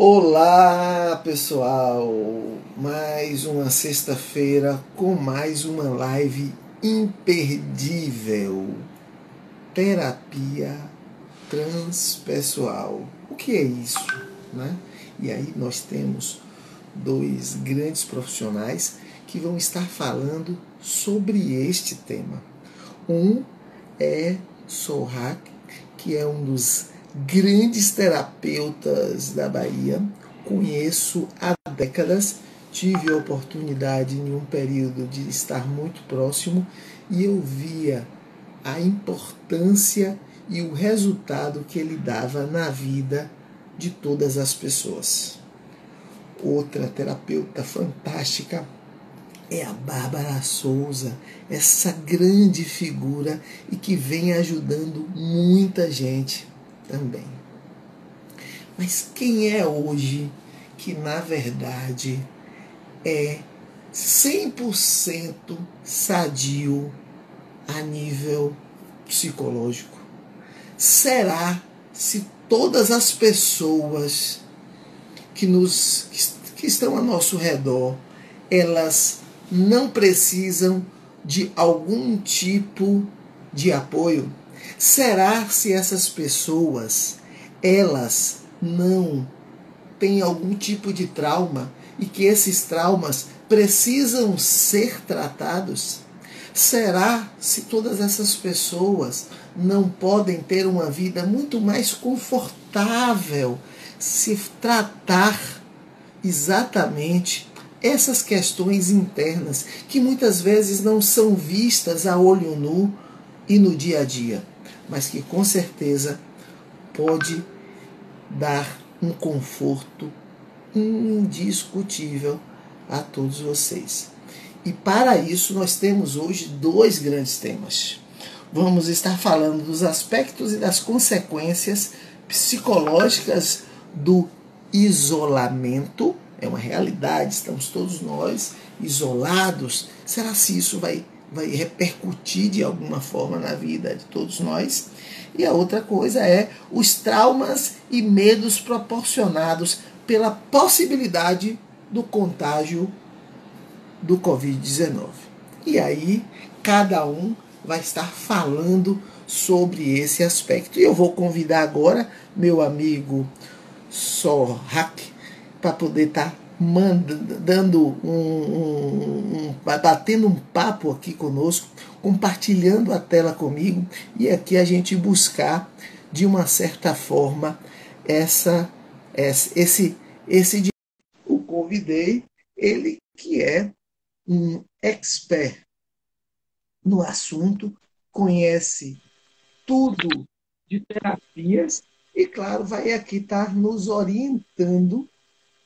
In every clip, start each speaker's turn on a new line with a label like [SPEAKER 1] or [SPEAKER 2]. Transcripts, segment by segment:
[SPEAKER 1] Olá pessoal, mais uma sexta-feira com mais uma live imperdível. Terapia transpessoal. O que é isso? Né? E aí nós temos dois grandes profissionais que vão estar falando sobre este tema. Um é Sohak, que é um dos grandes terapeutas da Bahia. Conheço há décadas, tive a oportunidade em um período de estar muito próximo e eu via a importância e o resultado que ele dava na vida de todas as pessoas. Outra terapeuta fantástica é a Bárbara Souza, essa grande figura e que vem ajudando muita gente também. Mas quem é hoje que na verdade é 100% sadio a nível psicológico? Será se todas as pessoas que nos que estão a nosso redor, elas não precisam de algum tipo de apoio? Será se essas pessoas elas não têm algum tipo de trauma e que esses traumas precisam ser tratados? Será se todas essas pessoas não podem ter uma vida muito mais confortável se tratar exatamente essas questões internas que muitas vezes não são vistas a olho nu e no dia a dia? Mas que com certeza pode dar um conforto indiscutível a todos vocês. E para isso nós temos hoje dois grandes temas. Vamos estar falando dos aspectos e das consequências psicológicas do isolamento. É uma realidade, estamos todos nós isolados. Será se isso vai vai repercutir de alguma forma na vida de todos nós. E a outra coisa é os traumas e medos proporcionados pela possibilidade do contágio do Covid-19. E aí, cada um vai estar falando sobre esse aspecto. E eu vou convidar agora meu amigo Sorrak para poder estar tá mandando um, um, um, batendo um papo aqui conosco, compartilhando a tela comigo e aqui a gente buscar de uma certa forma essa esse esse o convidei ele que é um expert no assunto conhece tudo de terapias e claro vai aqui estar nos orientando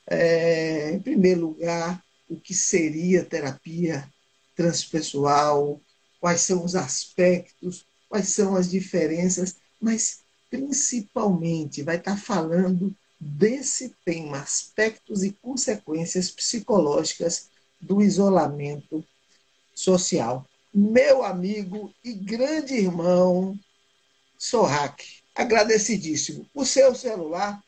[SPEAKER 1] é, em primeiro lugar, o que seria terapia transpessoal, quais são os aspectos, quais são as diferenças, mas principalmente vai estar falando desse tema, aspectos e consequências psicológicas do isolamento social. Meu amigo e grande irmão Sorrak, agradecidíssimo. O seu celular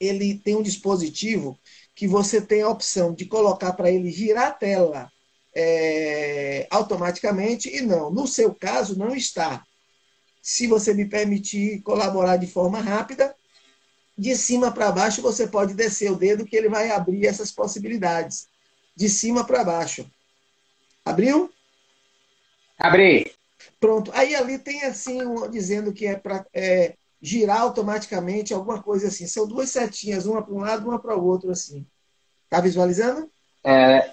[SPEAKER 1] ele tem um dispositivo que você tem a opção de colocar para ele girar a tela é, automaticamente e não. No seu caso, não está. Se você me permitir colaborar de forma rápida, de cima para baixo você pode descer o dedo que ele vai abrir essas possibilidades. De cima para baixo. Abriu?
[SPEAKER 2] Abri.
[SPEAKER 1] Pronto. Aí ali tem assim, um, dizendo que é para é, girar automaticamente, alguma coisa assim. São duas setinhas, uma para um lado, uma para o outro, assim. Tá visualizando?
[SPEAKER 2] É,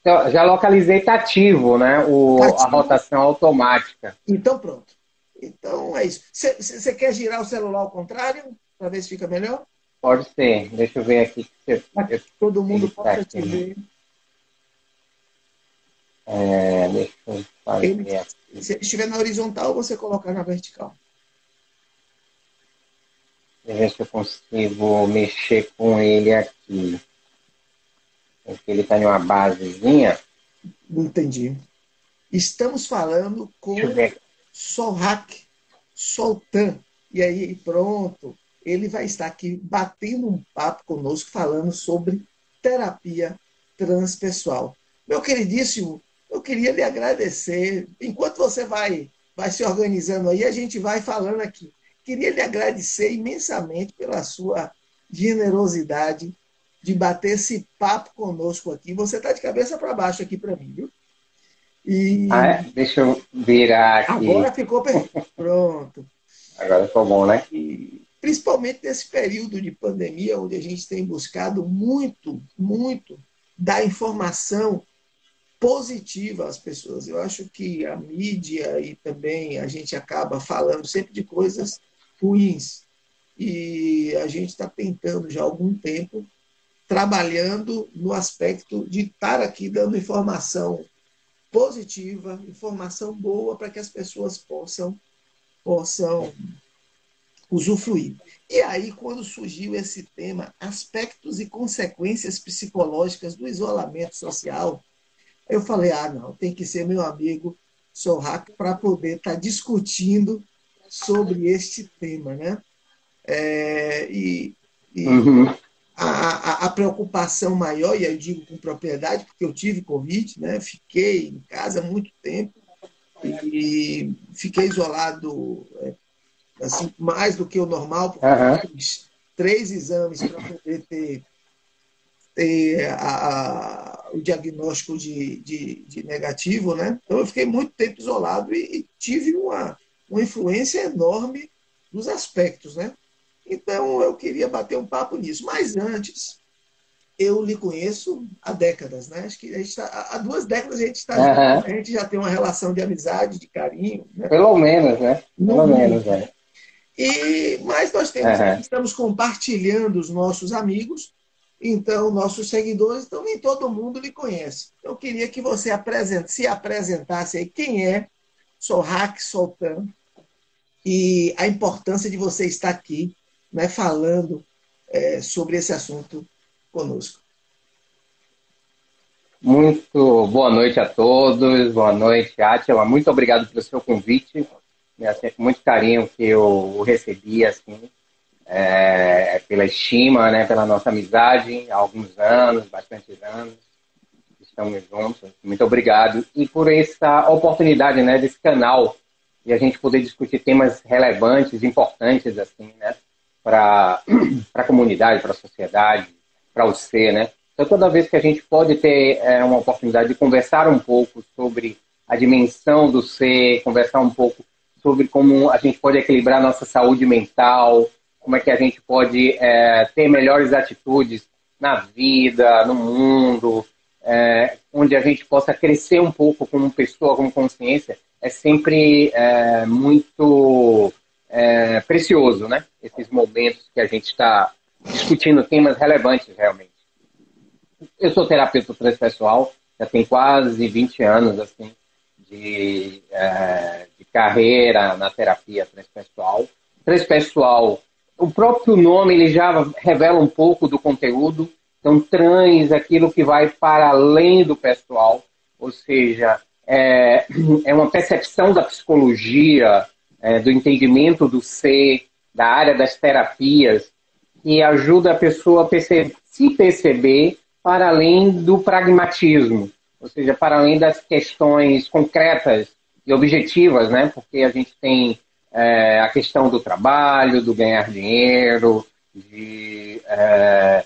[SPEAKER 2] então, já localizei tá ativo, né? O, tá ativo. A rotação automática.
[SPEAKER 1] Então pronto. Então é isso. Você quer girar o celular ao contrário? Para ver se fica melhor?
[SPEAKER 2] Pode ser. Deixa eu ver aqui.
[SPEAKER 1] Todo mundo pode te né?
[SPEAKER 2] É, deixa eu fazer
[SPEAKER 1] ele, Se estiver na horizontal, você colocar na vertical
[SPEAKER 2] ver se eu consigo mexer com ele aqui. Porque ele está em uma basezinha.
[SPEAKER 1] Entendi. Estamos falando com Solhack, Soltan. E aí, pronto. ele vai estar aqui batendo um papo conosco, falando sobre terapia transpessoal. Meu queridíssimo, eu queria lhe agradecer. Enquanto você vai, vai se organizando aí, a gente vai falando aqui. Queria lhe agradecer imensamente pela sua generosidade de bater esse papo conosco aqui. Você está de cabeça para baixo aqui para mim, viu?
[SPEAKER 2] E... Ah, é? Deixa eu virar aqui.
[SPEAKER 1] Agora ficou perfeito. Pronto.
[SPEAKER 2] Agora ficou bom, né?
[SPEAKER 1] E, principalmente nesse período de pandemia, onde a gente tem buscado muito, muito dar informação positiva às pessoas. Eu acho que a mídia e também a gente acaba falando sempre de coisas ruins. E a gente está tentando já há algum tempo trabalhando no aspecto de estar aqui dando informação positiva, informação boa para que as pessoas possam possam usufruir. E aí, quando surgiu esse tema, aspectos e consequências psicológicas do isolamento social, eu falei: ah, não, tem que ser meu amigo Sorraco para poder estar tá discutindo sobre este tema, né? É, e, e uhum a, a, preocupação maior, e eu digo com propriedade, porque eu tive Covid, né? fiquei em casa muito tempo e fiquei isolado é, assim, mais do que o normal, porque uhum. fiz três exames para poder ter, ter a, a, o diagnóstico de, de, de, negativo. Né? Então, eu fiquei muito tempo isolado e, e tive uma, uma influência enorme nos aspectos, né? Então, eu queria bater um papo nisso. Mas antes, eu lhe conheço há décadas, né? Acho que a gente tá, há duas décadas a gente está uhum. a gente já tem uma relação de amizade, de carinho. Né?
[SPEAKER 2] Pelo menos, né? Pelo no menos,
[SPEAKER 1] né? E, mas nós temos, uhum. estamos compartilhando os nossos amigos, então nossos seguidores, então nem todo mundo lhe conhece. Eu queria que você apresente, se apresentasse aí quem é Sorrak Soltan e a importância de você estar aqui né, falando é, sobre esse assunto conosco.
[SPEAKER 2] Muito boa noite a todos, boa noite, Átila. Muito obrigado pelo seu convite. É sempre muito carinho que eu recebi, assim, é, pela estima, né, pela nossa amizade há alguns anos, bastantes anos. Estamos juntos. Muito obrigado. E por essa oportunidade, né, desse canal, e a gente poder discutir temas relevantes, importantes, assim, né? para a comunidade, para a sociedade, para o ser, né? Então, toda vez que a gente pode ter é, uma oportunidade de conversar um pouco sobre a dimensão do ser, conversar um pouco sobre como a gente pode equilibrar nossa saúde mental, como é que a gente pode é, ter melhores atitudes na vida, no mundo, é, onde a gente possa crescer um pouco como pessoa, como consciência, é sempre é, muito é, precioso, né? Esses momentos que a gente está discutindo temas relevantes realmente. Eu sou terapeuta transpessoal, já tem quase 20 anos assim de, é, de carreira na terapia transpessoal. Transpessoal, o próprio nome ele já revela um pouco do conteúdo. Então, trans, aquilo que vai para além do pessoal, ou seja, é, é uma percepção da psicologia é, do entendimento do ser, da área das terapias, que ajuda a pessoa a perceber, se perceber para além do pragmatismo, ou seja, para além das questões concretas e objetivas, né? Porque a gente tem é, a questão do trabalho, do ganhar dinheiro, de é,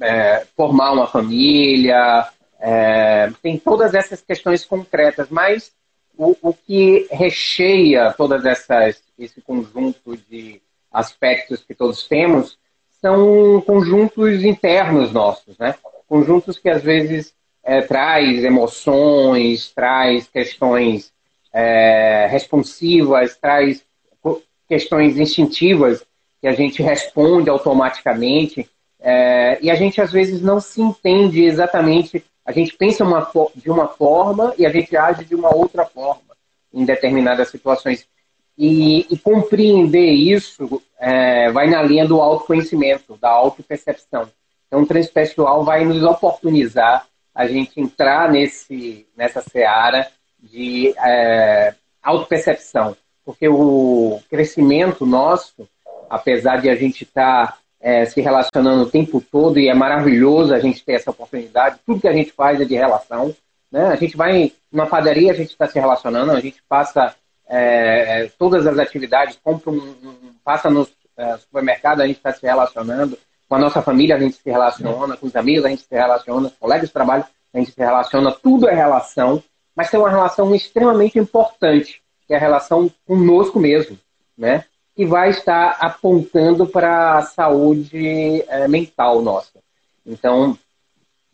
[SPEAKER 2] é, formar uma família, é, tem todas essas questões concretas, mas o, o que recheia todas essas esse conjunto de aspectos que todos temos são conjuntos internos nossos, né? Conjuntos que às vezes é, traz emoções, traz questões é, responsivas, traz questões instintivas que a gente responde automaticamente é, e a gente às vezes não se entende exatamente a gente pensa uma, de uma forma e a gente age de uma outra forma em determinadas situações. E, e compreender isso é, vai na linha do autoconhecimento, da autopercepção. Então, o transpessoal vai nos oportunizar a gente entrar nesse, nessa seara de é, autopercepção, porque o crescimento nosso apesar de a gente estar tá, é, se relacionando o tempo todo e é maravilhoso a gente ter essa oportunidade. Tudo que a gente faz é de relação. Né? A gente vai numa padaria, a gente está se relacionando, a gente passa é, é, todas as atividades, compra um, um passa no é, supermercado, a gente está se relacionando. Com a nossa família, a gente se relaciona. Com os amigos, a gente se relaciona. Com colegas de trabalho, a gente se relaciona. Tudo é relação. Mas tem uma relação extremamente importante, que é a relação conosco mesmo, né? Que vai estar apontando para a saúde é, mental nossa. Então,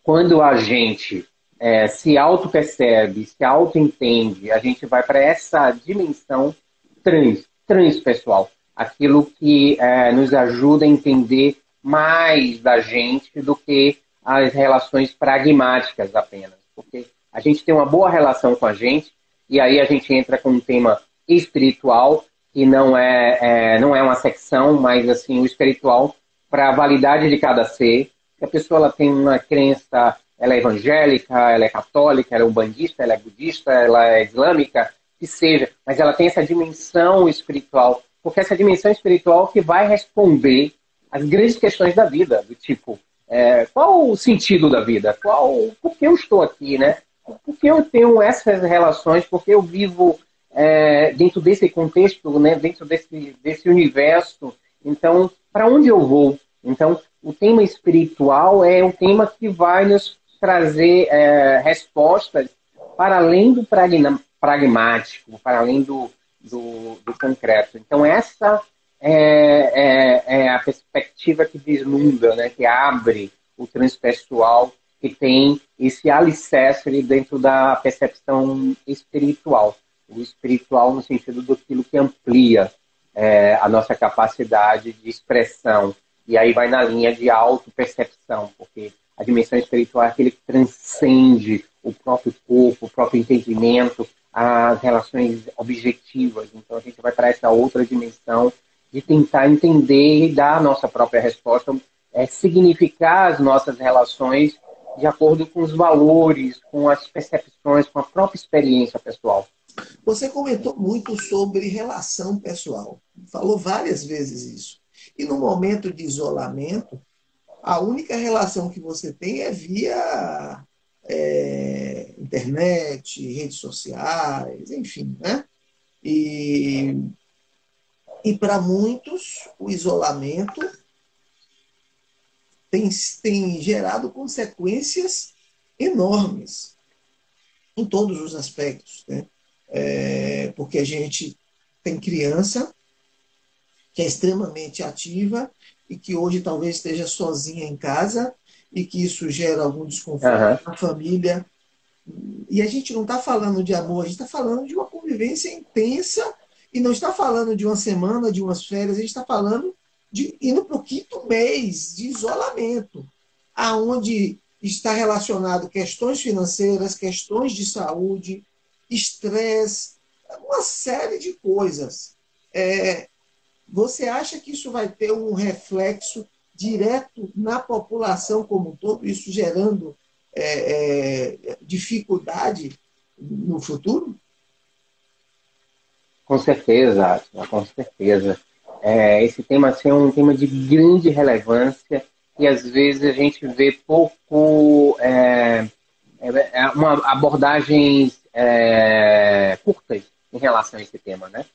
[SPEAKER 2] quando a gente é, se auto-percebe, se auto-entende, a gente vai para essa dimensão trans, transpessoal. Aquilo que é, nos ajuda a entender mais da gente do que as relações pragmáticas apenas. Porque a gente tem uma boa relação com a gente, e aí a gente entra com um tema espiritual, que não é, é não é uma secção, mas assim, o espiritual para a validade de cada ser. Se a pessoa ela tem uma crença ela é evangélica, ela é católica, ela é umbandista, ela é budista, ela é islâmica, que seja, mas ela tem essa dimensão espiritual, porque essa dimensão espiritual que vai responder as grandes questões da vida, do tipo, é, qual o sentido da vida? Qual, por que eu estou aqui, né? Por que eu tenho essas relações? Por que eu vivo é, dentro desse contexto, né? Dentro desse, desse universo? Então, para onde eu vou? Então, o tema espiritual é um tema que vai nos trazer é, respostas para além do pragmático, para além do, do, do concreto. Então, essa é, é, é, a perspectiva que deslumbra, né, que abre o transpessoal, que tem esse alicerce dentro da percepção espiritual. O espiritual no sentido daquilo que amplia é, a nossa capacidade de expressão. E aí vai na linha de auto-percepção, porque a dimensão espiritual é aquele que transcende o próprio corpo, o próprio entendimento, as relações objetivas. Então a gente vai para essa outra dimensão de tentar entender e dar a nossa própria resposta, é, significar as nossas relações de acordo com os valores, com as percepções, com a própria experiência pessoal.
[SPEAKER 1] Você comentou muito sobre relação pessoal, falou várias vezes isso. E no momento de isolamento, a única relação que você tem é via é, internet, redes sociais, enfim, né? E, e para muitos, o isolamento tem, tem gerado consequências enormes em todos os aspectos, né? É, porque a gente tem criança que é extremamente ativa e que hoje talvez esteja sozinha em casa e que isso gera algum desconforto uhum. na família. E a gente não está falando de amor, a gente está falando de uma convivência intensa e não está falando de uma semana, de umas férias, a gente está falando de indo para o quinto mês de isolamento, aonde está relacionado questões financeiras, questões de saúde, estresse, uma série de coisas. É, você acha que isso vai ter um reflexo direto na população como um todo, isso gerando é, é, dificuldade no futuro?
[SPEAKER 2] Com certeza, com certeza. É, esse tema assim, é um tema de grande relevância e às vezes a gente vê pouco é, é, é uma abordagens é, curtas em relação a esse tema, né?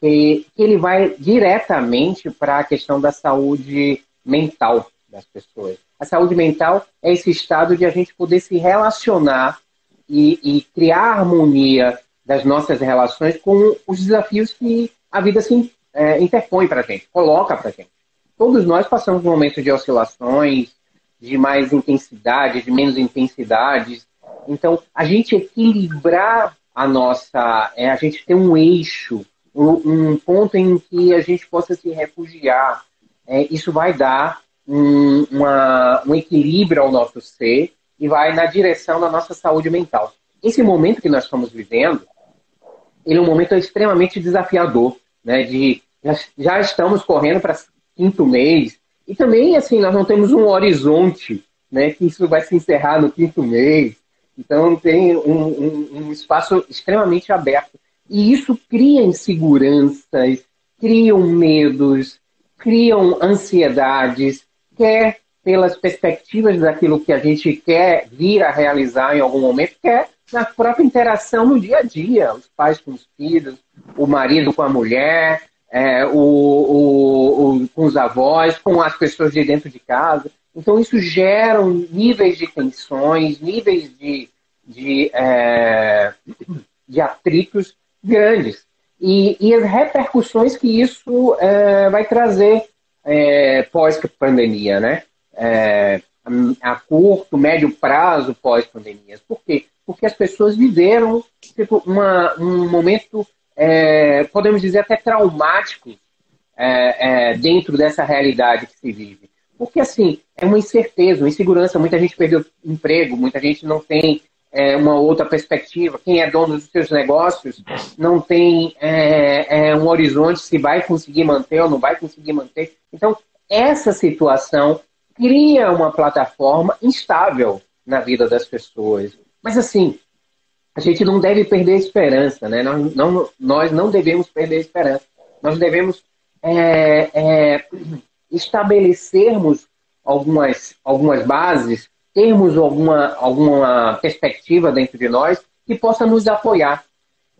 [SPEAKER 2] que, que ele vai diretamente para a questão da saúde mental das pessoas. A saúde mental é esse estado de a gente poder se relacionar e, e criar harmonia das nossas relações com os desafios que a vida se é, interpõe para a gente, coloca para a gente. Todos nós passamos momentos de oscilações, de mais intensidade, de menos intensidade. Então, a gente equilibrar a nossa, é, a gente ter um eixo um, um ponto em que a gente possa se refugiar. É, isso vai dar um, uma, um equilíbrio ao nosso ser e vai na direção da nossa saúde mental. Esse momento que nós estamos vivendo, ele é um momento extremamente desafiador, né? De já, já estamos correndo para quinto mês e também assim nós não temos um horizonte, né? Que isso vai se encerrar no quinto mês. Então tem um, um, um espaço extremamente aberto e isso cria inseguranças, criam medos, criam ansiedades, quer pelas perspectivas daquilo que a gente quer vir a realizar em algum momento, quer na própria interação no dia a dia, os pais com os filhos, o marido com a mulher, é, o, o, o, com os avós, com as pessoas de dentro de casa. Então, isso gera níveis de tensões, níveis de, de, é, de atritos grandes. E, e, as repercussões que isso é, vai trazer é, pós-pandemia, né? É, a curto, médio prazo pós-pandemia. Por quê? Porque as pessoas viveram tipo, uma, um momento, é, podemos dizer, até traumático é, dentro dessa realidade que se vive. Porque, assim, é uma incerteza, uma insegurança. Muita gente perdeu emprego, muita gente não tem é, uma outra perspectiva. Quem é dono dos seus negócios não tem é, é, um horizonte se vai conseguir manter ou não vai conseguir manter. Então, essa situação cria uma plataforma instável na vida das pessoas. Mas, assim, a gente não deve perder a esperança, né? Nós não, nós não devemos perder a esperança. Nós devemos é, é, estabelecermos algumas, algumas bases, termos alguma, alguma perspectiva dentro de nós que possa nos apoiar.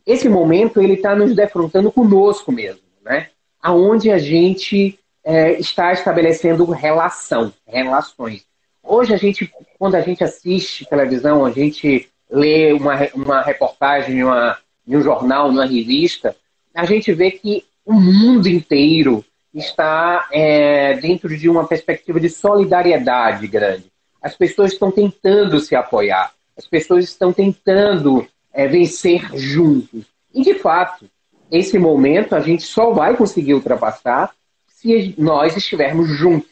[SPEAKER 2] Esse momento ele está nos defrontando conosco mesmo, né? Aonde a gente é, está estabelecendo relação, relações. Hoje a gente, quando a gente assiste televisão, a gente lê uma, uma reportagem uma, em um jornal, numa revista, a gente vê que o mundo inteiro está é, dentro de uma perspectiva de solidariedade grande. As pessoas estão tentando se apoiar, as pessoas estão tentando é, vencer juntos. E, de fato, esse momento a gente só vai conseguir ultrapassar se nós estivermos juntos,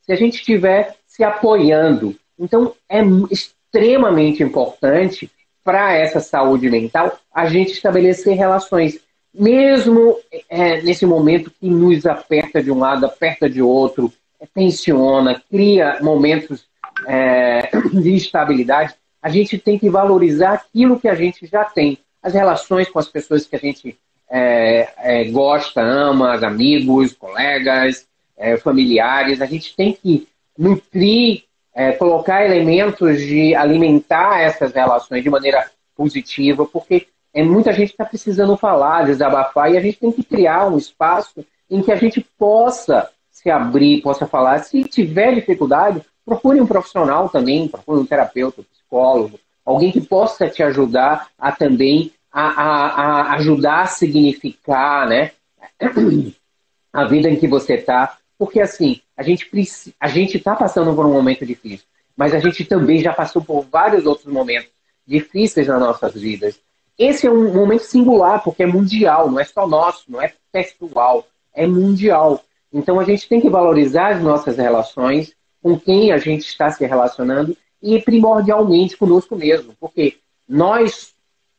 [SPEAKER 2] se a gente estiver se apoiando. Então, é extremamente importante para essa saúde mental a gente estabelecer relações mesmo é, nesse momento que nos aperta de um lado, aperta de outro, é, tensiona, cria momentos é, de instabilidade, a gente tem que valorizar aquilo que a gente já tem, as relações com as pessoas que a gente é, é gosta, ama, os amigos, colegas, é, familiares, a gente tem que nutrir, colocar elementos de alimentar essas relações de maneira positiva, porque é, muita gente está precisando falar, desabafar, e a gente tem que criar um espaço em que a gente possa se abrir, possa falar. Se tiver dificuldade, procure um profissional também, procure um terapeuta, um psicólogo, alguém que possa te ajudar a também a, a, a ajudar a significar né, a vida em que você está. Porque assim, a gente a gente está passando por um momento difícil, mas a gente também já passou por vários outros momentos difíceis nas nossas vidas. Esse é um momento singular, porque é mundial, não é só nosso, não é pessoal, é mundial. Então a gente tem que valorizar as nossas relações, com quem a gente está se relacionando e primordialmente conosco mesmo, porque nós,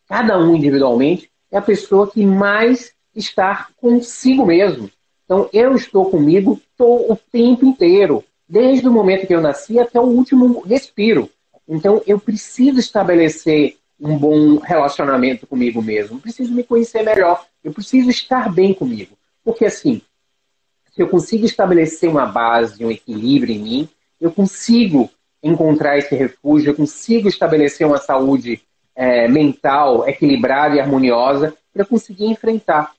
[SPEAKER 2] cada um individualmente, é a pessoa que mais está consigo mesmo. Então eu estou comigo estou o tempo inteiro, desde o momento que eu nasci até o último respiro. Então eu preciso estabelecer um bom relacionamento comigo mesmo. Preciso me conhecer melhor. Eu preciso estar bem comigo. Porque assim, se eu consigo estabelecer uma base, um equilíbrio em mim, eu consigo encontrar esse refúgio, eu consigo estabelecer uma saúde é, mental equilibrada e harmoniosa para conseguir enfrentar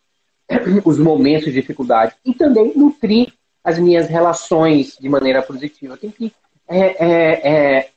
[SPEAKER 2] os momentos de dificuldade e também nutrir as minhas relações de maneira positiva. Que é, é, é,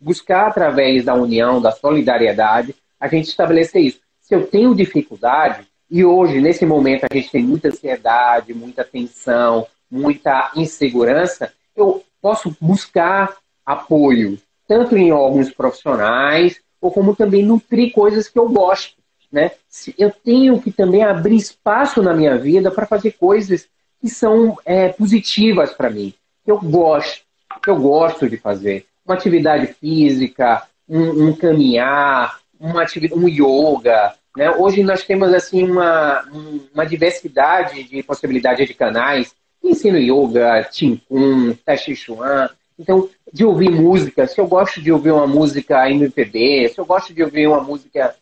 [SPEAKER 2] buscar através da união, da solidariedade, a gente estabelecer isso. Se eu tenho dificuldade, e hoje, nesse momento, a gente tem muita ansiedade, muita tensão, muita insegurança, eu posso buscar apoio, tanto em órgãos profissionais, ou como também nutrir coisas que eu gosto. Né? Eu tenho que também abrir espaço na minha vida para fazer coisas que são é, positivas para mim, que eu gosto que eu gosto de fazer. Uma atividade física, um, um caminhar, uma um yoga. Né? Hoje nós temos assim uma, uma diversidade de possibilidades de canais. Ensino yoga, Qigong, Tai Chi Chuan. Então, de ouvir música, se eu gosto de ouvir uma música MPB, se eu gosto de ouvir uma música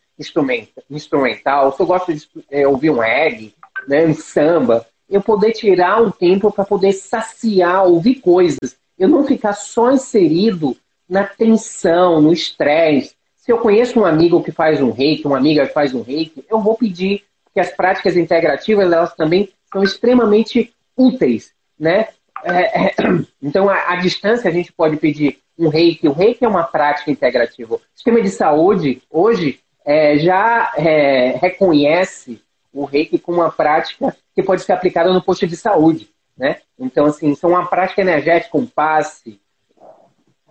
[SPEAKER 2] instrumental, se eu gosto de é, ouvir um reggae, né, um samba, eu poder tirar um tempo para poder saciar, ouvir coisas. Eu não ficar só inserido na tensão, no estresse. Se eu conheço um amigo que faz um reiki, uma amiga que faz um reiki, eu vou pedir que as práticas integrativas elas também são extremamente úteis, né? É, é, então, a, distância a gente pode pedir um reiki. O reiki é uma prática integrativa. O sistema de saúde, hoje, é, já é, reconhece o reiki como uma prática que pode ser aplicada no posto de saúde. Né? Então, assim, são uma prática energética, um passe,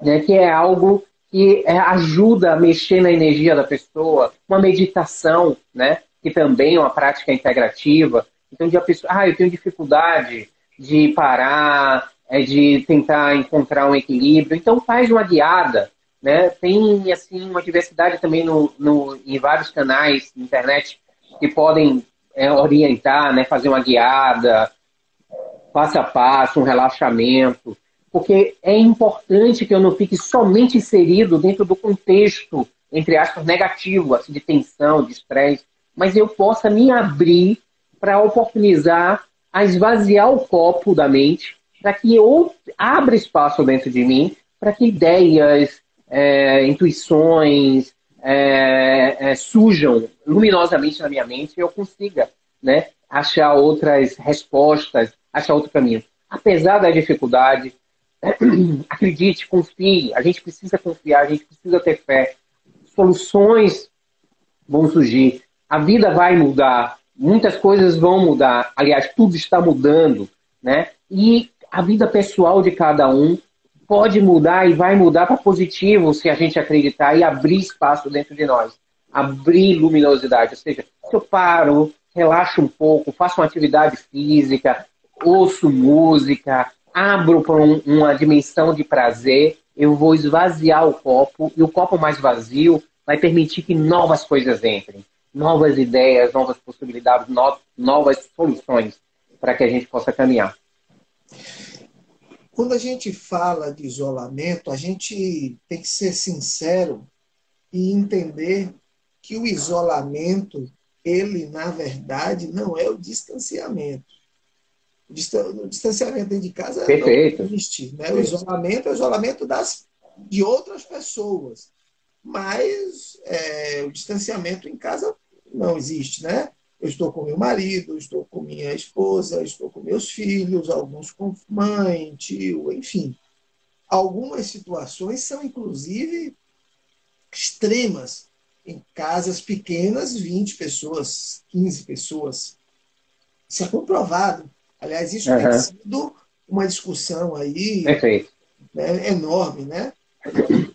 [SPEAKER 2] né, que é algo que é, ajuda a mexer na energia da pessoa, uma meditação, né, que também é uma prática integrativa. Então, de a pessoa, ah, eu tenho dificuldade de parar, é, de tentar encontrar um equilíbrio. Então, faz uma guiada, né? Tem, assim, uma diversidade também no, no, em vários canais na internet que podem é, orientar, né? Fazer uma guiada, passo a passo, um relaxamento. Porque é importante que eu não fique somente inserido dentro do contexto, entre aspas, negativo, assim, de tensão, de estresse, mas eu possa me abrir para oportunizar a esvaziar o copo da mente, para que eu abra espaço dentro de mim, para que ideias, é, intuições é, é, surjam luminosamente na minha mente e eu consiga né, achar outras respostas, achar outro caminho. Apesar da dificuldade, acredite, confie, a gente precisa confiar, a gente precisa ter fé. Soluções vão surgir, a vida vai mudar, muitas coisas vão mudar. Aliás, tudo está mudando, né? E a vida pessoal de cada um pode mudar e vai mudar para positivo se a gente acreditar e abrir espaço dentro de nós. Abrir luminosidade. Ou seja, se eu paro, relaxo um pouco, faço uma atividade física, ouço música, abro para um, uma dimensão de prazer, eu vou esvaziar o copo e o copo mais vazio vai permitir que novas coisas entrem novas ideias, novas possibilidades, no, novas soluções para que a gente possa caminhar.
[SPEAKER 1] Quando a gente fala de isolamento, a gente tem que ser sincero e entender que o isolamento, ele, na verdade, não é o distanciamento. O distanciamento dentro de casa
[SPEAKER 2] Perfeito.
[SPEAKER 1] não existe. Né? O isolamento é o isolamento das, de outras pessoas. Mas é, o distanciamento em casa não existe, né? Eu estou com meu marido, estou com minha esposa, estou com meus filhos, alguns com mãe, tio, enfim. Algumas situações são, inclusive, extremas. Em casas pequenas, 20 pessoas, 15 pessoas. Isso é comprovado. Aliás, isso uhum. tem sido uma discussão aí né, enorme, né?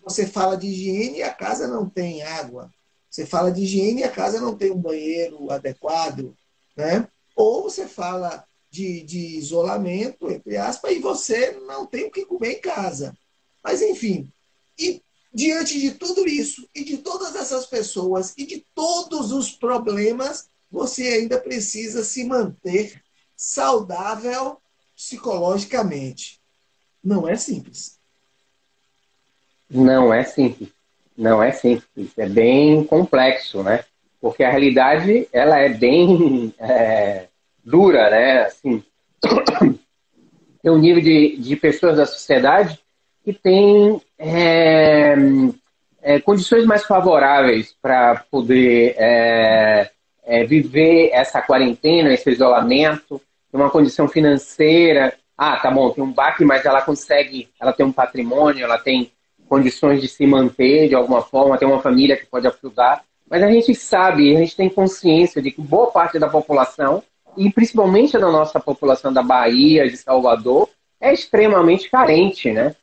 [SPEAKER 1] Você fala de higiene e a casa não tem água. Você fala de higiene e a casa não tem um banheiro adequado, né? Ou você fala de, de isolamento, entre aspas, e você não tem o que comer em casa. Mas, enfim, e diante de tudo isso, e de todas essas pessoas, e de todos os problemas, você ainda precisa se manter saudável psicologicamente. Não é simples.
[SPEAKER 2] Não é simples. Não é simples, é bem complexo, né? Porque a realidade, ela é bem é, dura, né? Assim, tem um nível de, de pessoas da sociedade que tem é, é, condições mais favoráveis para poder é, é, viver essa quarentena, esse isolamento, uma condição financeira. Ah, tá bom, tem um baque, mas ela consegue, ela tem um patrimônio, ela tem condições de se manter de alguma forma, ter uma família que pode ajudar. Mas a gente sabe, a gente tem consciência de que boa parte da população, e principalmente da nossa população da Bahia, de Salvador, é extremamente carente, né?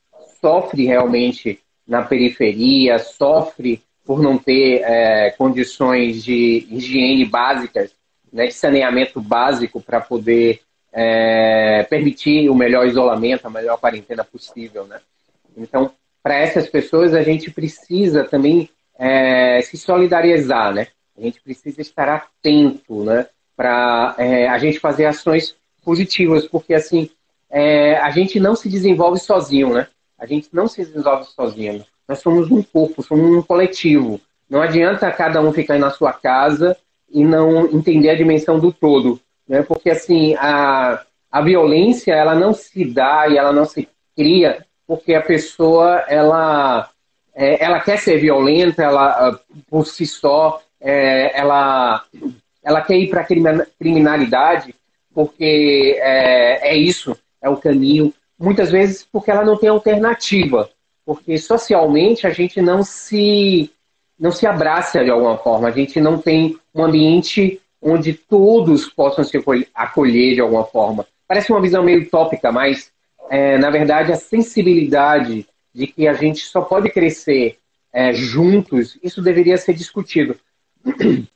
[SPEAKER 2] Sofre realmente na periferia, sofre por não ter é, condições de higiene básicas, né, de saneamento básico para poder é, permitir o melhor isolamento, a melhor quarentena possível, né? Então, para essas pessoas a gente precisa também é, se solidarizar, né? A gente precisa estar atento, né? Para é, a gente fazer ações positivas, porque assim é, a gente não se desenvolve sozinho, né? A gente não se desenvolve sozinho. Nós somos um corpo, somos um coletivo. Não adianta cada um ficar na sua casa e não entender a dimensão do todo. né? Porque assim a, a violência ela não se dá e ela não se cria porque a pessoa ela é, ela quer ser violenta, ela ah, por si só é, ela ela quer ir para a criminalidade porque é, é isso, é o caminho. Muitas vezes porque ela não tem alternativa, porque socialmente a gente não se não se abraça de alguma forma, a gente não tem um ambiente onde todos possam se acolher de alguma forma. Parece uma visão meio utópica, mas é, na verdade a sensibilidade de que a gente só pode crescer é, juntos, isso deveria ser discutido.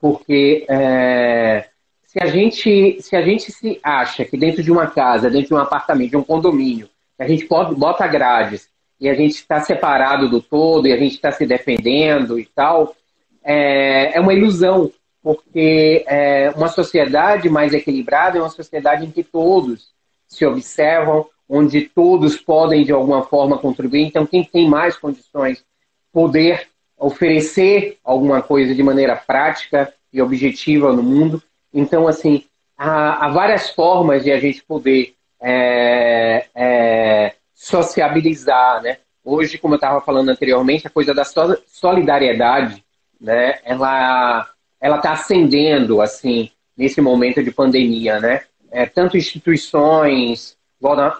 [SPEAKER 2] Porque é, se, a gente, se a gente se acha que dentro de uma casa, dentro de um apartamento, de um condomínio, a gente pode, bota grades e a gente está separado do todo e a gente está se defendendo e tal, é, é uma ilusão, porque é, uma sociedade mais equilibrada é uma sociedade em que todos se observam, onde todos podem de alguma forma contribuir. Então, quem tem mais condições poder oferecer alguma coisa de maneira prática e objetiva no mundo. Então, assim, há, há várias formas de a gente poder é, é, sociabilizar, né? Hoje, como eu estava falando anteriormente, a coisa da solidariedade, né? Ela ela está ascendendo assim nesse momento de pandemia, né? É, tanto instituições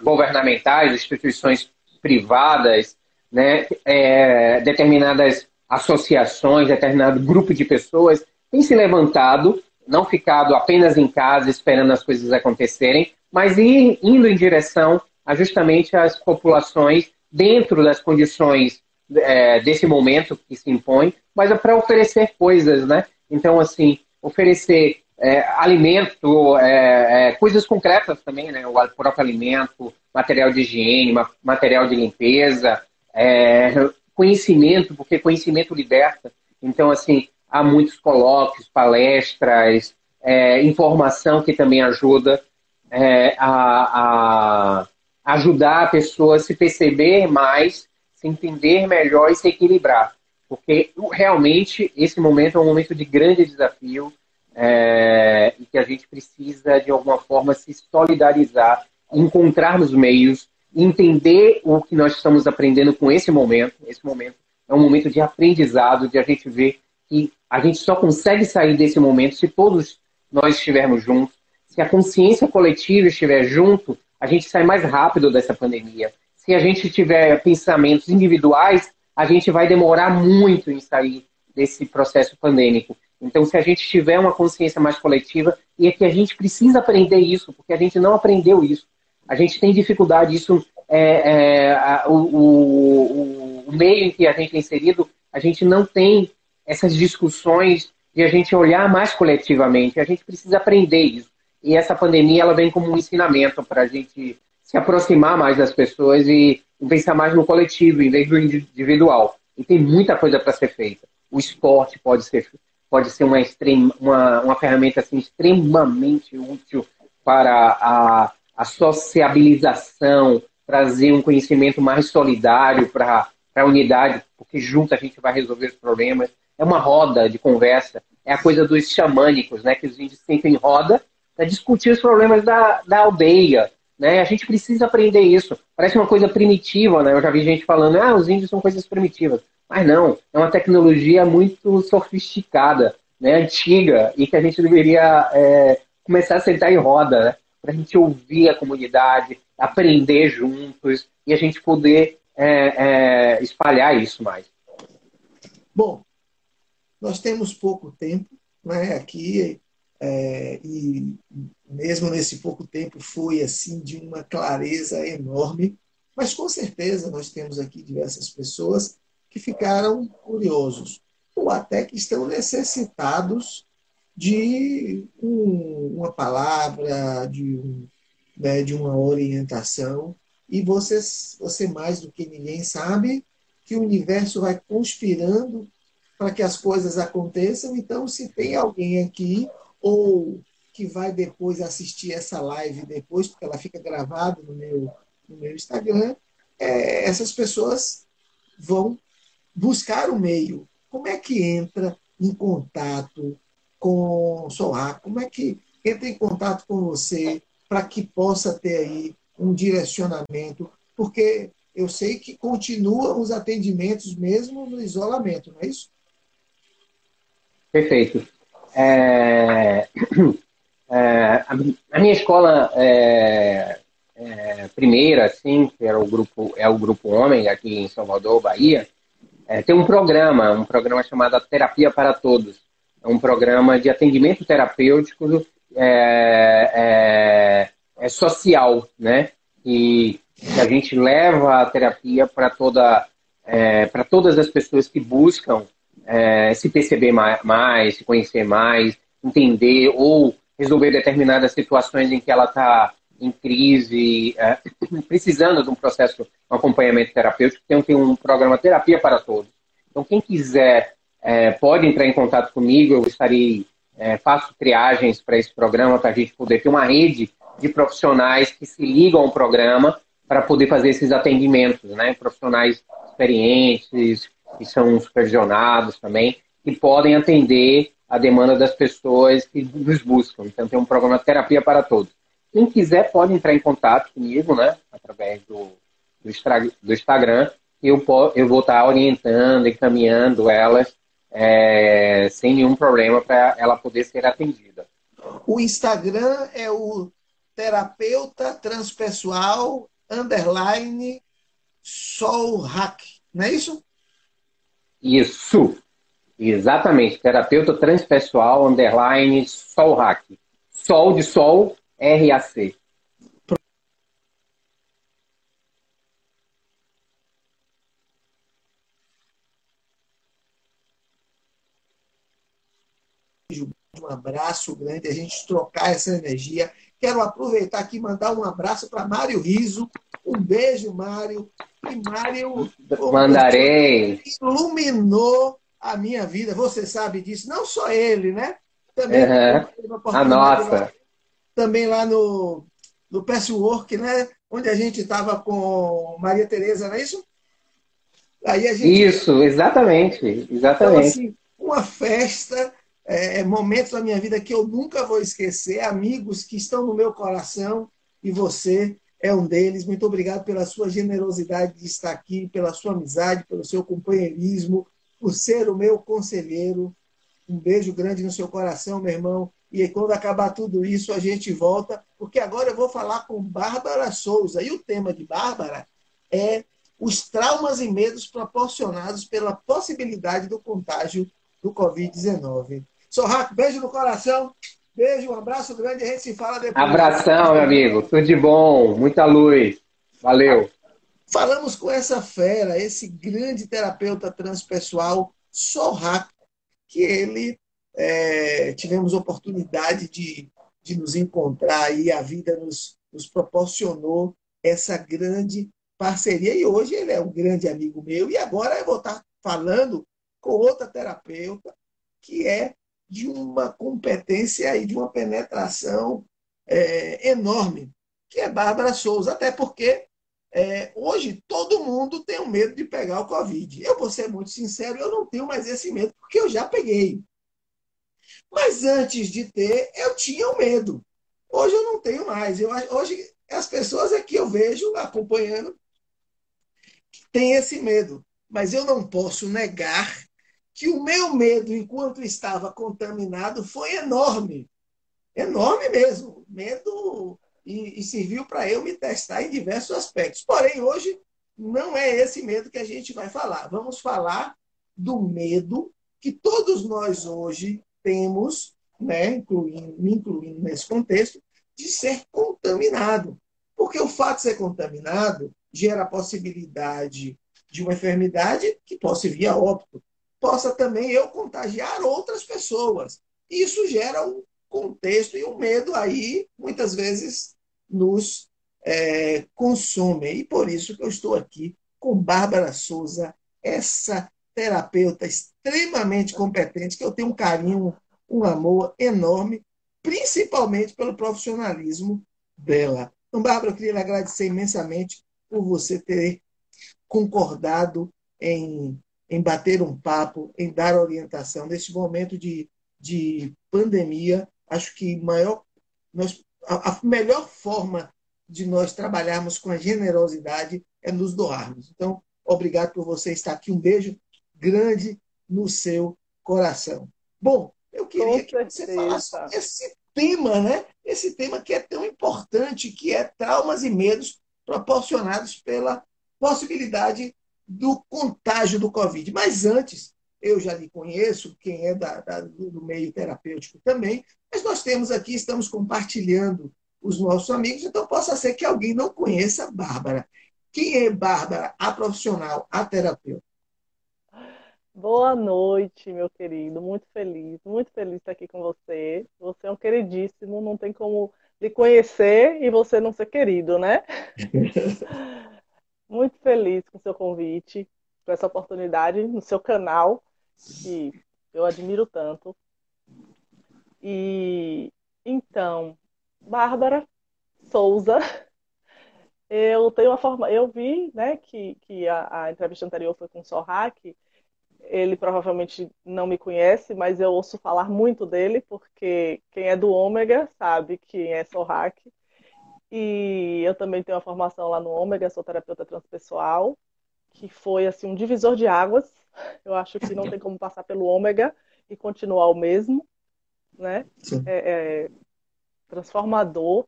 [SPEAKER 2] governamentais, instituições privadas, né? É, determinadas associações, determinado grupo de pessoas têm se levantado, não ficado apenas em casa esperando as coisas acontecerem, mas ir, indo em direção justamente as populações dentro das condições é, desse momento que se impõe, mas é para oferecer coisas, né? Então, assim, oferecer é, alimento, é, é, coisas concretas também, né? O próprio alimento, material de higiene, material de limpeza, é, conhecimento, porque conhecimento liberta. Então, assim, há muitos colóquios, palestras, é, informação que também ajuda a ajudar a pessoa a se perceber mais, se entender melhor e se equilibrar. Porque realmente esse momento é um momento de grande desafio é, e que a gente precisa, de alguma forma, se solidarizar, encontrar nos meios, entender o que nós estamos aprendendo com esse momento. Esse momento é um momento de aprendizado, de a gente ver que a gente só consegue sair desse momento se todos nós estivermos juntos, se a consciência coletiva estiver junto a gente sai mais rápido dessa pandemia. Se a gente tiver pensamentos individuais, a gente vai demorar muito em sair desse processo pandêmico. Então, se a gente tiver uma consciência mais coletiva, e é que a gente precisa aprender isso, porque a gente não aprendeu isso. A gente tem dificuldade, isso é, é a, o, o, o meio em que a gente é inserido, a gente não tem essas discussões de a gente olhar mais coletivamente. A gente precisa aprender isso. E essa pandemia ela vem como um ensinamento para a gente se aproximar mais das pessoas e pensar mais no coletivo em vez do individual. E tem muita coisa para ser feita. O esporte pode ser, pode ser uma, extrema, uma, uma ferramenta assim, extremamente útil para a, a sociabilização, trazer um conhecimento mais solidário para a unidade, porque junto a gente vai resolver os problemas. É uma roda de conversa. É a coisa dos xamânicos, né? Que os índios sentem roda para discutir os problemas da, da aldeia. Né? A gente precisa aprender isso. Parece uma coisa primitiva, né? Eu já vi gente falando, ah, os índios são coisas primitivas. Mas não, é uma tecnologia muito sofisticada, né? antiga, e que a gente deveria é, começar a sentar em roda, né? para a gente ouvir a comunidade, aprender juntos e a gente poder é, é, espalhar isso mais.
[SPEAKER 1] Bom, nós temos pouco tempo né, aqui é, e mesmo nesse pouco tempo foi assim de uma clareza enorme. Mas com certeza nós temos aqui diversas pessoas que ficaram curiosos ou até que estão necessitados de um, uma palavra, de, um, né, de uma orientação. E você, você mais do que ninguém sabe que o universo vai conspirando para que as coisas aconteçam. Então, se tem alguém aqui ou que vai depois assistir essa live depois, porque ela fica gravada no meu, no meu Instagram, é, essas pessoas vão buscar o meio. Como é que entra em contato com o SOAR? Como é que entre em contato com você para que possa ter aí um direcionamento, porque eu sei que continuam os atendimentos mesmo no isolamento, não é isso?
[SPEAKER 2] Perfeito. É, é, a, minha escola é, é, primeira, assim, que era o grupo, é o grupo Homem aqui em Salvador, Bahia, é, tem um programa, um programa chamado Terapia para Todos. É um programa de atendimento terapêutico é, é, social, né? E a gente leva a terapia para toda para todas as pessoas que buscam é, se perceber mais, se conhecer mais, entender ou resolver determinadas situações em que ela está em crise, é, precisando de um processo, um acompanhamento terapêutico, tem, tem um programa Terapia para Todos. Então, quem quiser é, pode entrar em contato comigo, eu estarei, é, faço triagens para esse programa, para a gente poder ter uma rede de profissionais que se ligam ao programa para poder fazer esses atendimentos, né? Profissionais experientes, que são supervisionados também, que podem atender a demanda das pessoas que nos buscam. Então, tem um programa Terapia para Todos. Quem quiser pode entrar em contato comigo, né? Através do, do Instagram. Eu, eu vou estar orientando, encaminhando elas é, sem nenhum problema para ela poder ser atendida.
[SPEAKER 1] O Instagram é o terapeuta transpessoal underline soul hack, não é isso?
[SPEAKER 2] Isso, exatamente. Terapeuta transpessoal underline soul hack. Sol de sol, RAC.
[SPEAKER 1] um abraço grande, a gente trocar essa energia. Quero aproveitar aqui e mandar um abraço para Mário Riso. Um beijo, Mário. E Mário.
[SPEAKER 2] Mandarei.
[SPEAKER 1] Iluminou a minha vida. Você sabe disso. Não só ele, né? Também.
[SPEAKER 2] Uhum. A nossa.
[SPEAKER 1] Lá, também lá no, no Passwork, né? Onde a gente estava com Maria Tereza, não é isso?
[SPEAKER 2] Aí a gente... Isso, exatamente. Exatamente. Então, assim,
[SPEAKER 1] uma festa é, é, momentos da minha vida que eu nunca vou esquecer, amigos que estão no meu coração e você é um deles. Muito obrigado pela sua generosidade de estar aqui, pela sua amizade, pelo seu companheirismo, por ser o meu conselheiro. Um beijo grande no seu coração, meu irmão. E quando acabar tudo isso, a gente volta, porque agora eu vou falar com Bárbara Souza. E o tema de Bárbara é os traumas e medos proporcionados pela possibilidade do contágio do Covid-19. Sorraco, beijo no coração. Beijo, um abraço grande. A gente se fala depois.
[SPEAKER 2] Abração, meu amigo. Tudo de bom. Muita luz. Valeu.
[SPEAKER 1] Falamos com essa fera, esse grande terapeuta transpessoal, Sorraco, que ele é, tivemos oportunidade de, de nos encontrar e a vida nos, nos proporcionou essa grande parceria. E hoje ele é um grande amigo meu. E agora eu vou estar falando com outra terapeuta, que é de uma competência e de uma penetração é, enorme, que é Bárbara Souza. Até porque é, hoje todo mundo tem um medo de pegar o Covid. Eu vou ser muito sincero, eu não tenho mais esse medo, porque eu já peguei. Mas antes de ter, eu tinha o medo. Hoje eu não tenho mais. Eu, hoje as pessoas é que eu vejo acompanhando têm esse medo. Mas eu não posso negar que o meu medo, enquanto estava contaminado, foi enorme. Enorme mesmo. Medo e, e serviu para eu me testar em diversos aspectos. Porém, hoje não é esse medo que a gente vai falar. Vamos falar do medo que todos nós hoje temos, né, incluindo, me incluindo nesse contexto, de ser contaminado. Porque o fato de ser contaminado gera a possibilidade de uma enfermidade que possa vir a óbito possa também eu contagiar outras pessoas. Isso gera um contexto e um medo aí, muitas vezes, nos é, consome. E por isso que eu estou aqui com Bárbara Souza, essa terapeuta extremamente competente, que eu tenho um carinho, um amor enorme, principalmente pelo profissionalismo dela. Então, Bárbara, eu queria lhe agradecer imensamente por você ter concordado em em bater um papo, em dar orientação. Nesse momento de, de pandemia, acho que maior nós, a, a melhor forma de nós trabalharmos com a generosidade é nos doarmos. Então, obrigado por você estar aqui. Um beijo grande no seu coração. Bom, eu queria que você falasse sobre esse tema, né? Esse tema que é tão importante, que é traumas e medos proporcionados pela possibilidade do contágio do Covid. Mas antes, eu já lhe conheço, quem é da, da, do meio terapêutico também, mas nós temos aqui, estamos compartilhando os nossos amigos, então possa ser que alguém não conheça a Bárbara. Quem é Bárbara, a profissional, a terapeuta?
[SPEAKER 3] Boa noite, meu querido. Muito feliz, muito feliz de estar aqui com você. Você é um queridíssimo, não tem como lhe conhecer e você não ser querido, né? muito feliz com seu convite, com essa oportunidade no seu canal, que eu admiro tanto. E então, Bárbara Souza, eu tenho uma forma, eu vi, né, que, que a, a entrevista anterior foi com o Sorrak, ele provavelmente não me conhece, mas eu ouço falar muito dele, porque quem é do Ômega sabe quem é Sorrak. E eu também tenho uma formação lá no Ômega, sou terapeuta transpessoal, que foi assim um divisor de águas. Eu acho que não tem como passar pelo Ômega e continuar o mesmo, né? É, é transformador.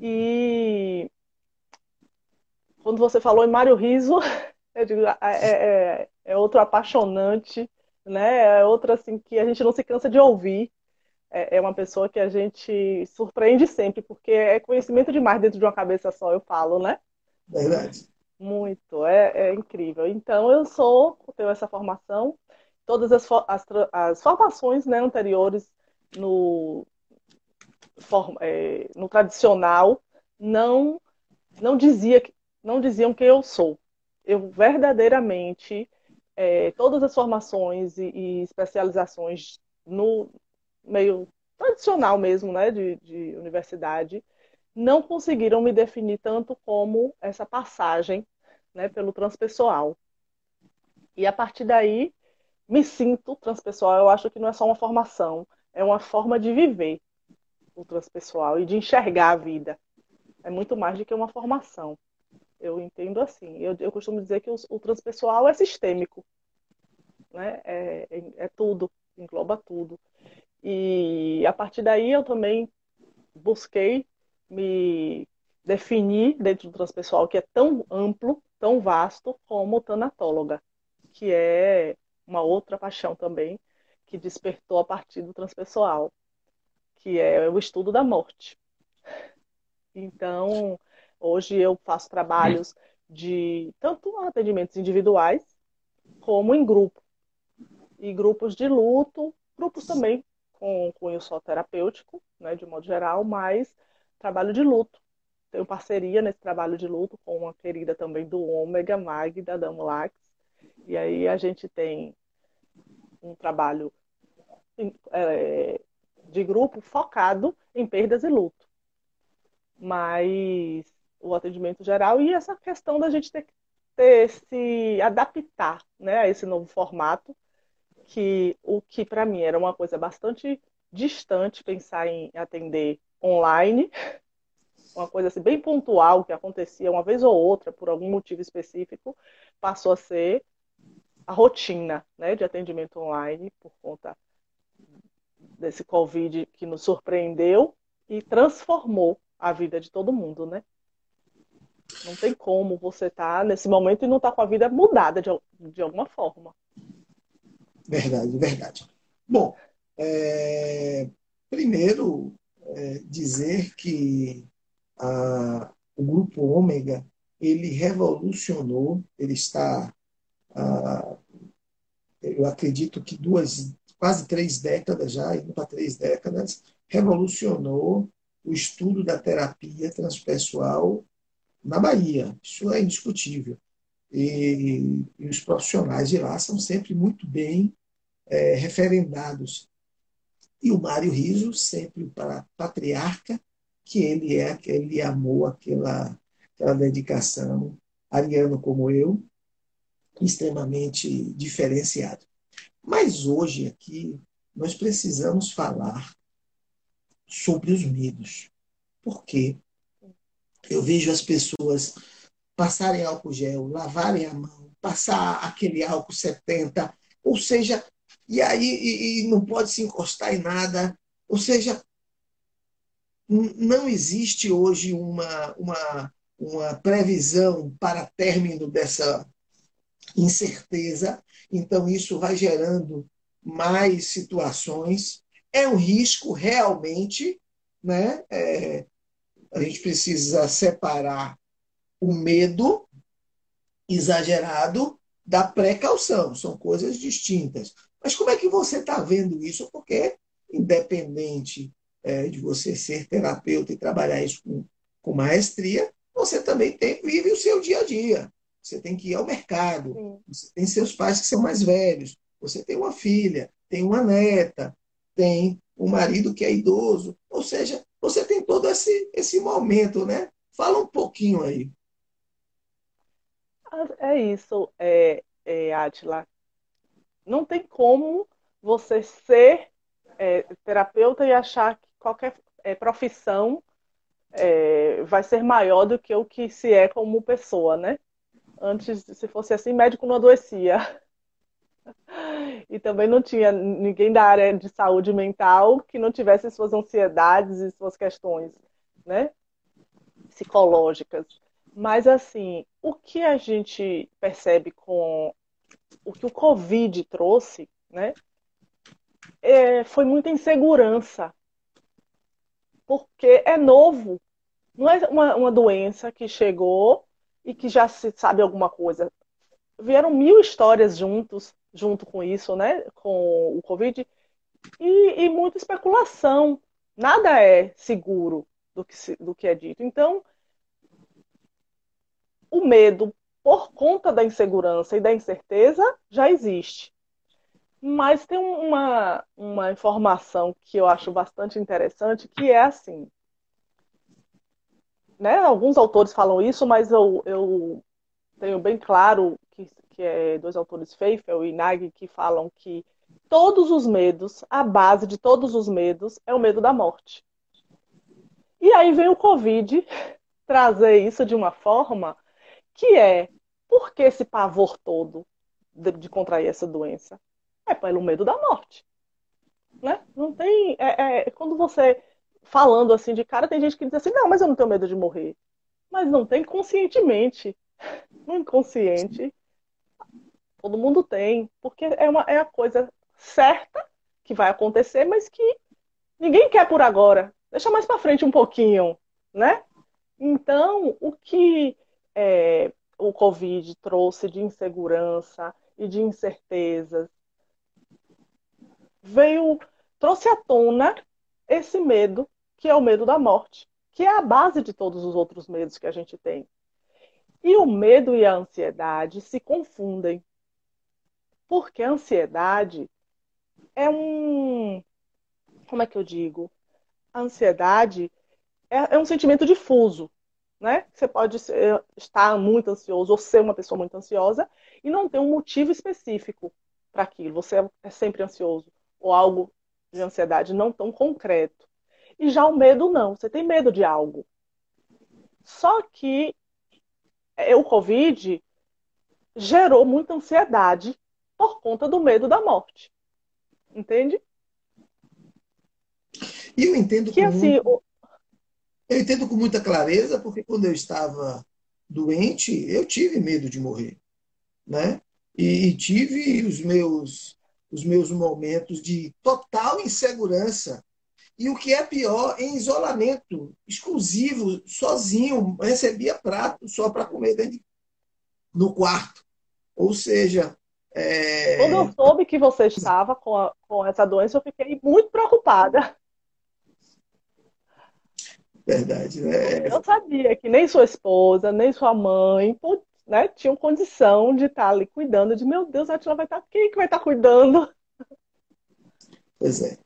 [SPEAKER 3] E quando você falou em Mário Riso, eu digo, é, é, é outro apaixonante, né? É outro assim que a gente não se cansa de ouvir. É, é uma pessoa que a gente surpreende sempre, porque é conhecimento demais dentro de uma cabeça só, eu falo, né?
[SPEAKER 1] Verdade.
[SPEAKER 3] Muito, é, é incrível. Então, eu sou, tenho essa formação, todas as, as, as formações né, anteriores no, for, é, no tradicional não não dizia não diziam quem eu sou. Eu verdadeiramente é, todas as formações e, e, especializações no meio tradicional mesmo, né, de, de universidade, não conseguiram me definir tanto como essa passagem, né, pelo transpessoal. E a partir daí me sinto transpessoal. Eu acho que não é só uma formação, é uma forma de viver o transpessoal e de enxergar a vida. É muito mais do que uma formação. Eu entendo assim. Eu, eu costumo dizer que o, o transpessoal é sistêmico. Né? É, é, é tudo, engloba tudo. E a partir daí eu também busquei me definir dentro do transpessoal, que é tão amplo, tão vasto, como tanatóloga, que é uma outra paixão também que despertou a partir do transpessoal, que é o estudo da morte. Então, hoje eu faço trabalhos de tanto atendimentos individuais como em grupo. E grupos de luto, grupos também com cunho só terapêutico, né, de modo geral, mas trabalho de luto. Tenho parceria nesse trabalho de luto com uma querida também do Ômega, Magda Damulax. E aí a gente tem um trabalho é, de grupo focado em perdas e luto. Mas o atendimento geral e essa questão da gente ter que ter, se adaptar né, a esse novo formato, que o que para mim era uma coisa bastante distante pensar em atender online, uma coisa assim, bem pontual que acontecia uma vez ou outra por algum motivo específico, passou a ser a rotina né, de atendimento online por conta desse Covid que nos surpreendeu e transformou a vida de todo mundo, né? Não tem como você estar tá nesse momento e não estar tá com a vida mudada de, de alguma forma.
[SPEAKER 1] Verdade, verdade. Bom, é, primeiro é, dizer que a, o grupo Ômega ele revolucionou, ele está, a, eu acredito que duas, quase três décadas já, indo para três décadas, revolucionou o estudo da terapia transpessoal na Bahia. Isso é indiscutível. E, e os profissionais de lá são sempre muito bem é, referendados. E o Mário Riso, sempre para patriarca, que ele é, ele amou aquela, aquela dedicação, ariano como eu, extremamente diferenciado. Mas hoje aqui nós precisamos falar sobre os medos. Por quê? Eu vejo as pessoas passarem álcool gel, lavarem a mão, passar aquele álcool 70, ou seja, e aí e, e não pode se encostar em nada. Ou seja, não existe hoje uma, uma, uma previsão para término dessa incerteza, então isso vai gerando mais situações. É um risco realmente, né? É, a gente precisa separar o medo exagerado da precaução, são coisas distintas. Mas como é que você está vendo isso? Porque, independente é, de você ser terapeuta e trabalhar isso com, com maestria, você também tem, vive o seu dia a dia. Você tem que ir ao mercado, Sim. você tem seus pais que são mais velhos, você tem uma filha, tem uma neta, tem um marido que é idoso. Ou seja, você tem todo esse, esse momento, né? Fala um pouquinho aí.
[SPEAKER 3] É isso, é, é, Atila. Não tem como você ser é, terapeuta e achar que qualquer é, profissão é, vai ser maior do que o que se é como pessoa, né? Antes, se fosse assim, médico não adoecia. E também não tinha ninguém da área de saúde mental que não tivesse suas ansiedades e suas questões, né? Psicológicas. Mas, assim, o que a gente percebe com o que o Covid trouxe, né? É, foi muita insegurança. Porque é novo. Não é uma, uma doença que chegou e que já se sabe alguma coisa. Vieram mil histórias juntos, junto com isso, né? Com o Covid, e, e muita especulação. Nada é seguro do que, do que é dito. Então, o medo, por conta da insegurança e da incerteza, já existe. Mas tem uma, uma informação que eu acho bastante interessante, que é assim né? Alguns autores falam isso, mas eu, eu tenho bem claro que, que é dois autores, Feifel e Nag, que falam que todos os medos, a base de todos os medos é o medo da morte. E aí vem o Covid trazer isso de uma forma que é por que esse pavor todo de, de contrair essa doença? É pelo medo da morte. Né? Não tem. É, é, quando você falando assim de cara, tem gente que diz assim, não, mas eu não tenho medo de morrer. Mas não tem conscientemente. No inconsciente, todo mundo tem. Porque é, uma, é a coisa certa que vai acontecer, mas que ninguém quer por agora. Deixa mais para frente um pouquinho, né? Então, o que é, o Covid trouxe de insegurança e de incertezas veio, trouxe à tona esse medo que é o medo da morte, que é a base de todos os outros medos que a gente tem. E o medo e a ansiedade se confundem. Porque a ansiedade é um. Como é que eu digo? A ansiedade é, é um sentimento difuso. Né? Você pode ser, estar muito ansioso ou ser uma pessoa muito ansiosa e não ter um motivo específico para aquilo. Você é sempre ansioso ou algo de ansiedade não tão concreto. E já o medo não, você tem medo de algo. Só que é, o Covid gerou muita ansiedade por conta do medo da morte. Entende?
[SPEAKER 1] E eu entendo que assim, muito... eu entendo com muita clareza, porque quando eu estava doente, eu tive medo de morrer, né? E, e tive os meus os meus momentos de total insegurança e o que é pior, em isolamento, exclusivo, sozinho, recebia prato só para comer dentro de, no quarto. Ou seja. É...
[SPEAKER 3] Quando eu soube que você estava com, a, com essa doença, eu fiquei muito preocupada.
[SPEAKER 1] Verdade, né?
[SPEAKER 3] Eu sabia que nem sua esposa, nem sua mãe né, tinham condição de estar ali cuidando de, meu Deus, a Atila vai estar. Quem que vai estar cuidando?
[SPEAKER 1] Pois é.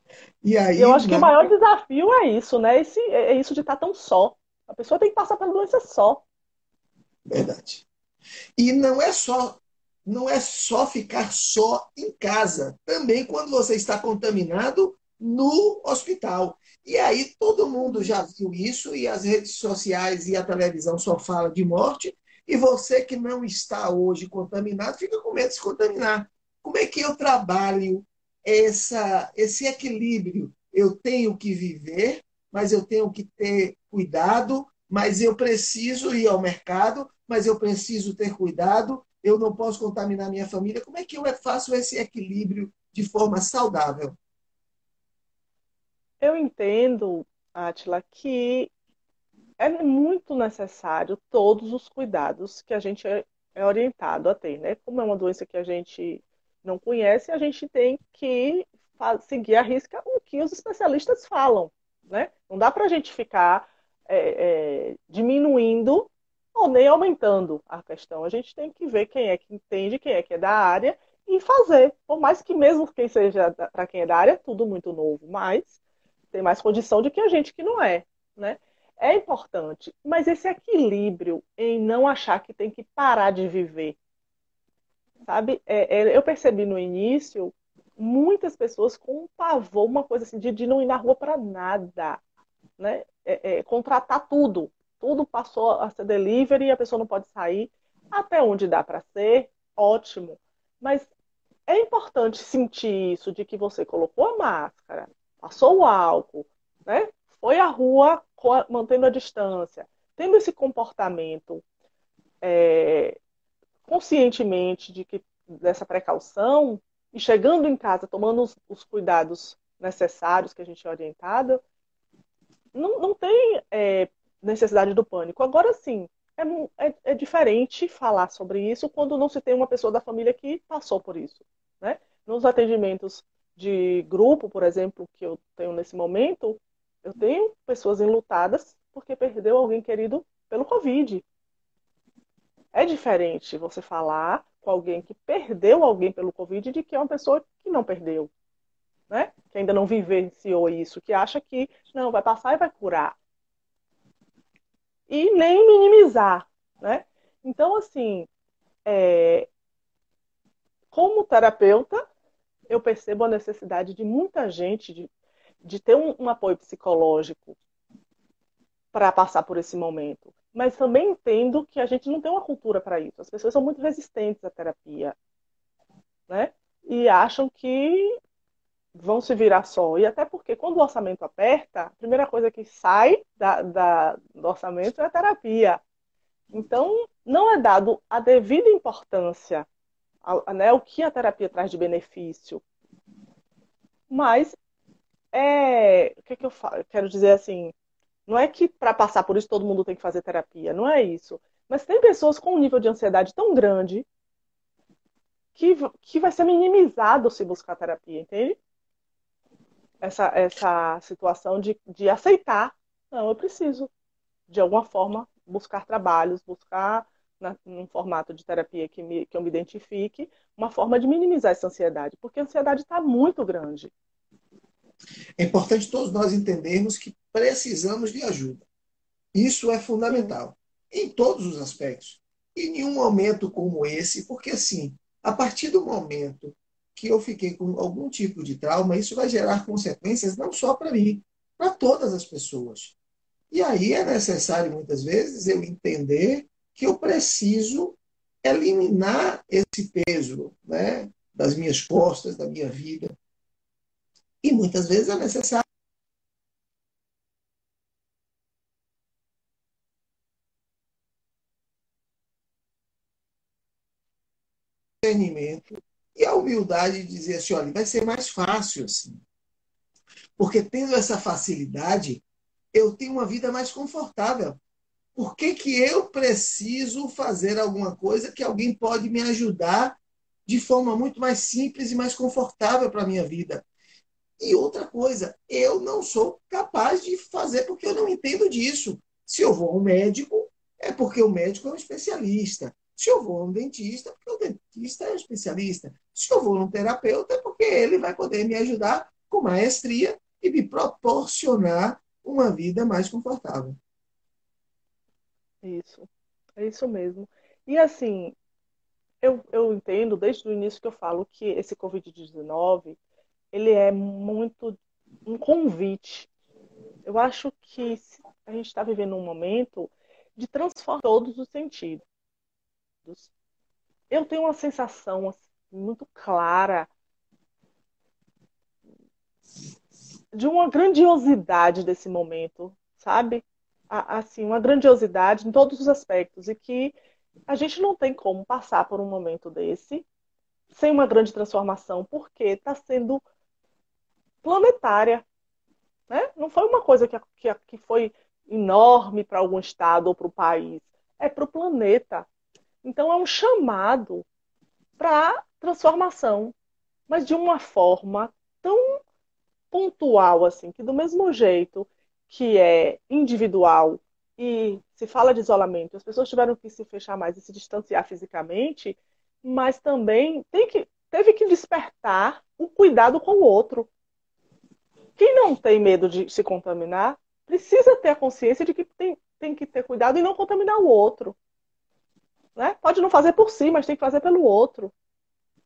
[SPEAKER 1] E aí,
[SPEAKER 3] eu acho que o maior desafio é isso, né? Esse, é isso de estar tão só. A pessoa tem que passar pela doença só.
[SPEAKER 1] Verdade. E não é só não é só ficar só em casa. Também quando você está contaminado no hospital. E aí todo mundo já viu isso, e as redes sociais e a televisão só falam de morte, e você que não está hoje contaminado, fica com medo de se contaminar. Como é que eu trabalho essa, esse equilíbrio? Eu tenho que viver, mas eu tenho que ter cuidado, mas eu preciso ir ao mercado, mas eu preciso ter cuidado, eu não posso contaminar minha família. Como é que eu faço esse equilíbrio de forma saudável?
[SPEAKER 3] Eu entendo, Atila, que é muito necessário todos os cuidados que a gente é, é orientado a ter, né? Como é uma doença que a gente não conhece, a gente tem que seguir a risca o que os especialistas falam, né? Não dá para a gente ficar é, é, diminuindo ou nem aumentando a questão. A gente tem que ver quem é que entende, quem é que é da área e fazer. Por mais que mesmo quem seja para quem é da área, tudo muito novo, mas tem mais condição do que a gente que não é, né? É importante, mas esse equilíbrio em não achar que tem que parar de viver, sabe? É, é, eu percebi no início muitas pessoas com um pavor, uma coisa assim de, de não ir na rua para nada, né? É, é, contratar tudo, tudo passou a ser delivery e a pessoa não pode sair. Até onde dá para ser, ótimo. Mas é importante sentir isso de que você colocou a máscara, passou o álcool, né? foi à rua mantendo a distância, tendo esse comportamento é, conscientemente de que dessa precaução e chegando em casa tomando os, os cuidados necessários que a gente é orientada, não, não tem é, necessidade do pânico. Agora sim, é, é, é, diferente falar sobre isso quando não se tem uma pessoa da família que passou por isso. Né? Nos atendimentos de grupo, por exemplo, que eu tenho nesse momento, eu tenho pessoas enlutadas porque perdeu alguém querido pelo Covid. É diferente você falar com alguém que perdeu alguém pelo Covid de que é uma pessoa que não perdeu. Né? Que ainda não vivenciou isso, que acha que não, vai passar e vai curar. E nem minimizar. Né? Então, assim, é... como terapeuta, eu percebo a necessidade de muita gente de, de ter um, um apoio psicológico para passar por esse momento. Mas também entendo que a gente não tem uma cultura para isso. As pessoas são muito resistentes à terapia, né? E acham que vão se virar só. E até porque quando o orçamento aperta, a primeira coisa que sai da, da, do orçamento é a terapia. Então, não é dado a devida importância né, o que a terapia traz de benefício. Mas é, o que, é que eu falo? quero dizer assim, não é que para passar por isso todo mundo tem que fazer terapia, não é isso. Mas tem pessoas com um nível de ansiedade tão grande que, que vai ser minimizado se buscar terapia, entende? Essa, essa situação de, de aceitar, não, eu preciso, de alguma forma, buscar trabalhos, buscar na, num formato de terapia que, me, que eu me identifique, uma forma de minimizar essa ansiedade, porque a ansiedade está muito grande.
[SPEAKER 1] É importante todos nós entendermos que precisamos de ajuda. Isso é fundamental, em todos os aspectos. E em um momento como esse, porque assim, a partir do momento que eu fiquei com algum tipo de trauma, isso vai gerar consequências não só para mim, para todas as pessoas. E aí é necessário, muitas vezes, eu entender que eu preciso eliminar esse peso né, das minhas costas, da minha vida. E muitas vezes é necessário. discernimento e a humildade de dizer assim, olha, vai ser mais fácil assim. Porque tendo essa facilidade, eu tenho uma vida mais confortável. Por que, que eu preciso fazer alguma coisa que alguém pode me ajudar de forma muito mais simples e mais confortável para a minha vida? E outra coisa, eu não sou capaz de fazer porque eu não entendo disso. Se eu vou a um médico, é porque o médico é um especialista. Se eu vou a um dentista, é porque o dentista é um especialista. Se eu vou a um terapeuta, é porque ele vai poder me ajudar com maestria e me proporcionar uma vida mais confortável.
[SPEAKER 3] Isso, é isso mesmo. E assim, eu, eu entendo desde o início que eu falo que esse Covid-19, ele é muito um convite. Eu acho que a gente está vivendo um momento de transformar todos os sentidos. Eu tenho uma sensação assim, muito clara de uma grandiosidade desse momento, sabe? Assim, uma grandiosidade em todos os aspectos e que a gente não tem como passar por um momento desse sem uma grande transformação, porque está sendo planetária. Né? Não foi uma coisa que, que, que foi enorme para algum estado ou para o país, é para o planeta. Então é um chamado para transformação, mas de uma forma tão pontual assim, que do mesmo jeito que é individual e se fala de isolamento, as pessoas tiveram que se fechar mais e se distanciar fisicamente, mas também que, teve que despertar o cuidado com o outro. Quem não tem medo de se contaminar, precisa ter a consciência de que tem, tem que ter cuidado e não contaminar o outro. Né? Pode não fazer por si, mas tem que fazer pelo outro.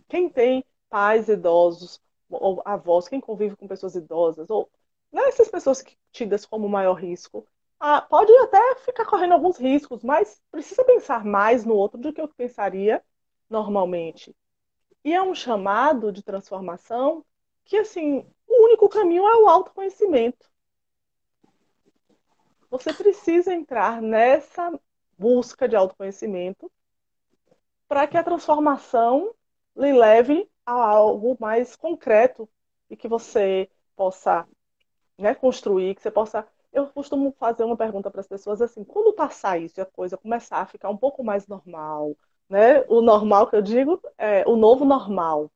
[SPEAKER 3] Quem tem pais idosos, ou avós, quem convive com pessoas idosas, ou né, essas pessoas tidas como maior risco, ah, pode até ficar correndo alguns riscos, mas precisa pensar mais no outro do que eu pensaria normalmente. E é um chamado de transformação que, assim, o único caminho é o autoconhecimento. Você precisa entrar nessa busca de autoconhecimento para que a transformação lhe leve a algo mais concreto e que você possa né, construir, que você possa. Eu costumo fazer uma pergunta para as pessoas assim: quando passar isso e a coisa começar a ficar um pouco mais normal, né? O normal que eu digo é o novo normal.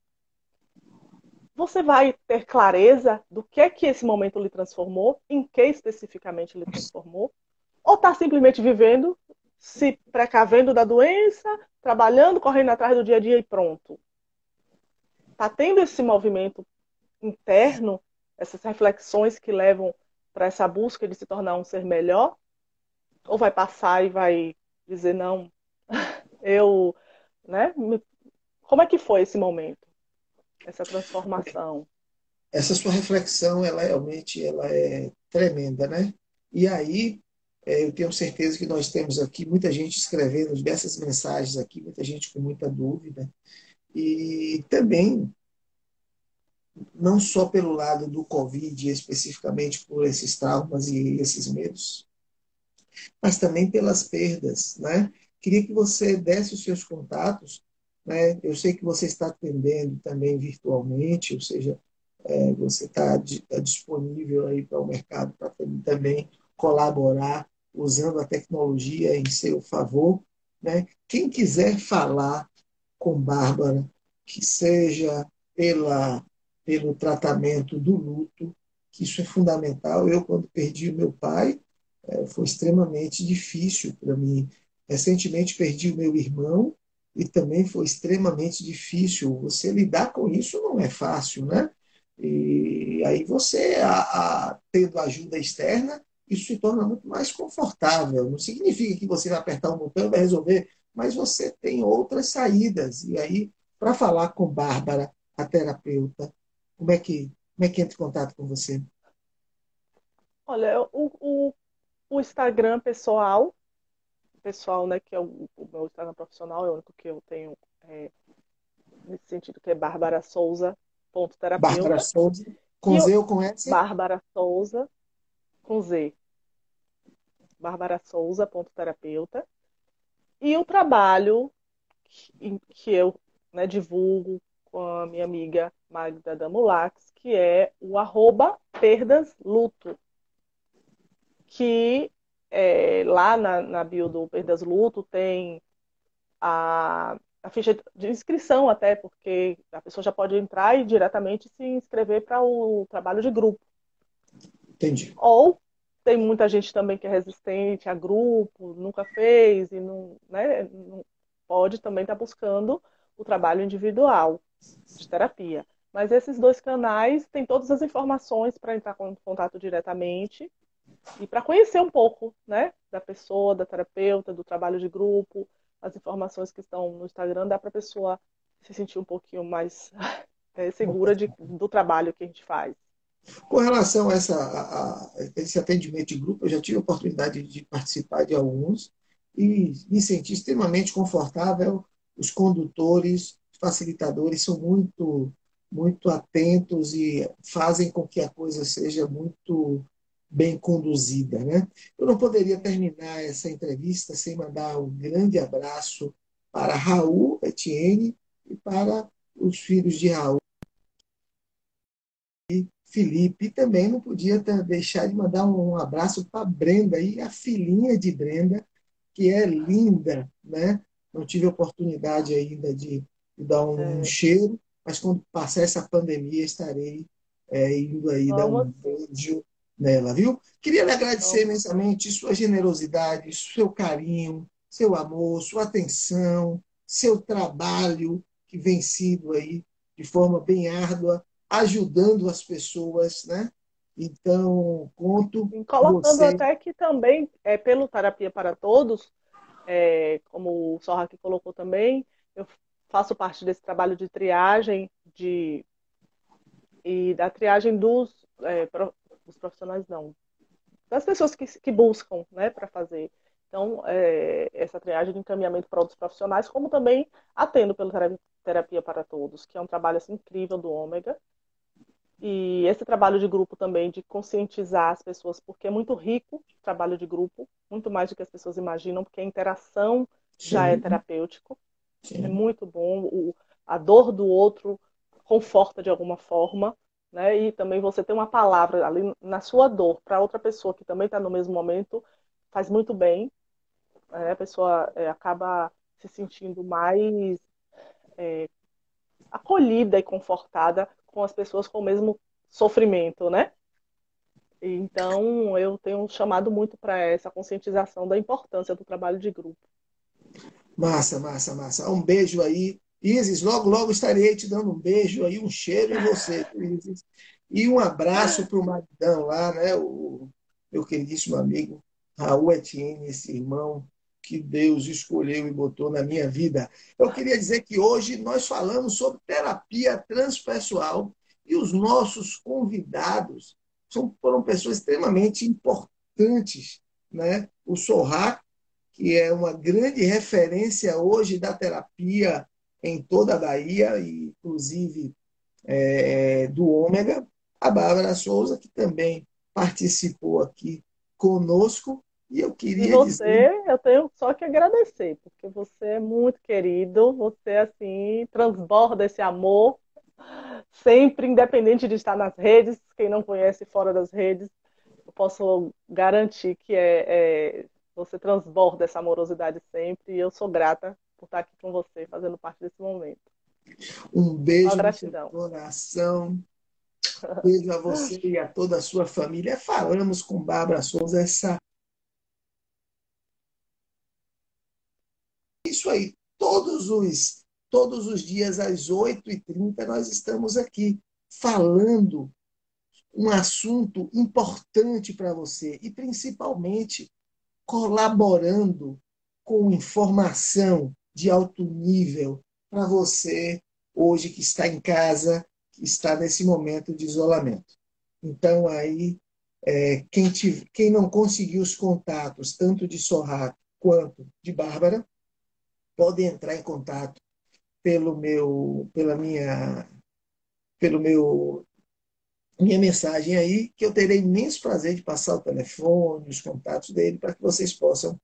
[SPEAKER 3] Você vai ter clareza do que é que esse momento lhe transformou, em que especificamente lhe transformou, ou está simplesmente vivendo, se precavendo da doença, trabalhando, correndo atrás do dia a dia e pronto está tendo esse movimento interno, essas reflexões que levam para essa busca de se tornar um ser melhor? Ou vai passar e vai dizer, não, eu. Né? Como é que foi esse momento? Essa transformação?
[SPEAKER 1] Essa sua reflexão, ela realmente ela é tremenda, né? E aí, é, eu tenho certeza que nós temos aqui muita gente escrevendo diversas mensagens aqui, muita gente com muita dúvida. E também, não só pelo lado do Covid, especificamente por esses traumas e esses medos, mas também pelas perdas. Né? Queria que você desse os seus contatos. Né? Eu sei que você está atendendo também virtualmente, ou seja, é, você está tá disponível aí para o mercado para também colaborar usando a tecnologia em seu favor. Né? Quem quiser falar com Bárbara, que seja pela, pelo tratamento do luto, que isso é fundamental. Eu, quando perdi o meu pai, é, foi extremamente difícil para mim. Recentemente perdi o meu irmão e também foi extremamente difícil. Você lidar com isso não é fácil, né? E aí você, a, a, tendo ajuda externa, isso se torna muito mais confortável. Não significa que você vai apertar um botão e vai resolver mas você tem outras saídas. E aí, para falar com Bárbara, a terapeuta, como é que, como é que entra em contato com você?
[SPEAKER 3] Olha, o, o, o Instagram pessoal, pessoal, né, que é o, o, meu Instagram profissional, é o único que eu tenho é, nesse sentido, que é Bárbara Souza, ponto terapeuta.
[SPEAKER 1] Bárbara Souza, com Z ou com S?
[SPEAKER 3] Bárbara Souza, com Z. Bárbara Souza, ponto terapeuta. E o trabalho que, que eu né, divulgo com a minha amiga Magda Damulax, que é o arroba perdas luto. Que é, lá na, na bio do Perdas Luto tem a, a ficha de inscrição até, porque a pessoa já pode entrar e diretamente se inscrever para o trabalho de grupo.
[SPEAKER 1] Entendi.
[SPEAKER 3] Ou tem muita gente também que é resistente a grupo, nunca fez e não, né, não pode também estar tá buscando o trabalho individual de terapia. Mas esses dois canais têm todas as informações para entrar em contato diretamente e para conhecer um pouco né, da pessoa, da terapeuta, do trabalho de grupo, as informações que estão no Instagram, dá para a pessoa se sentir um pouquinho mais é, segura de, do trabalho que a gente faz.
[SPEAKER 1] Com relação a, essa, a, a, esse atendimento de grupo, eu já tive a oportunidade de participar de alguns e me senti extremamente confortável. Os condutores, facilitadores são muito, muito atentos e fazem com que a coisa seja muito bem conduzida. Né? Eu não poderia terminar essa entrevista sem mandar um grande abraço para Raul Etienne e para os filhos de Raul e Felipe. E também não podia deixar de mandar um abraço para Brenda e a filhinha de Brenda, que é linda, né? Não tive oportunidade ainda de, de dar um, é. cheiro, mas quando passar essa pandemia estarei é, indo aí Vamos. dar um beijo nela, viu? Queria lhe agradecer imensamente sua generosidade, seu carinho, seu amor, sua atenção, seu trabalho que vem sido aí de forma bem árdua, ajudando as pessoas, né? Então, conto.
[SPEAKER 3] Colocando você... até que também, é, pelo Terapia para Todos, é, como o Sorra aqui colocou também, eu faço parte desse trabalho de triagem de, e da triagem dos, é, dos profissionais, não, das pessoas que, que buscam né, para fazer. Então, é, essa triagem de encaminhamento para outros profissionais, como também atendo pelo Terapia para Todos, que é um trabalho assim, incrível do Ômega. E esse trabalho de grupo também, de conscientizar as pessoas, porque é muito rico o trabalho de grupo, muito mais do que as pessoas imaginam, porque a interação Sim. já é terapêutico. Sim. É muito bom. O, a dor do outro conforta de alguma forma. Né? E também você ter uma palavra ali na sua dor para outra pessoa que também está no mesmo momento faz muito bem. Né? A pessoa é, acaba se sentindo mais é, acolhida e confortada com as pessoas com o mesmo sofrimento, né? Então, eu tenho chamado muito para essa conscientização da importância do trabalho de grupo.
[SPEAKER 1] Massa, massa, massa. Um beijo aí. Isis, logo, logo estarei te dando um beijo aí, um cheiro em você, Isis. E um abraço para o maridão lá, né? O meu queridíssimo amigo Raul Etienne, esse irmão que Deus escolheu e botou na minha vida. Eu queria dizer que hoje nós falamos sobre terapia transpessoal e os nossos convidados são, foram pessoas extremamente importantes. Né? O Sorrac, que é uma grande referência hoje da terapia em toda a Bahia, inclusive é, do Ômega, a Bárbara Souza, que também participou aqui conosco, e eu queria
[SPEAKER 3] e você,
[SPEAKER 1] dizer...
[SPEAKER 3] eu tenho só que agradecer, porque você é muito querido, você assim transborda esse amor, sempre independente de estar nas redes, quem não conhece fora das redes, eu posso garantir que é, é você transborda essa amorosidade sempre, e eu sou grata por estar aqui com você, fazendo parte desse momento.
[SPEAKER 1] Um beijo no seu coração. Beijo a você e a toda a sua família. Falamos com Bárbara Souza essa isso aí. Todos os, todos os dias, às 8h30, nós estamos aqui falando um assunto importante para você e, principalmente, colaborando com informação de alto nível para você hoje que está em casa, que está nesse momento de isolamento. Então, aí, é, quem, te, quem não conseguiu os contatos, tanto de Sorrato quanto de Bárbara, podem entrar em contato pelo meu, pela minha, pelo meu minha mensagem aí, que eu terei imenso prazer de passar o telefone, os contatos dele, para que vocês possam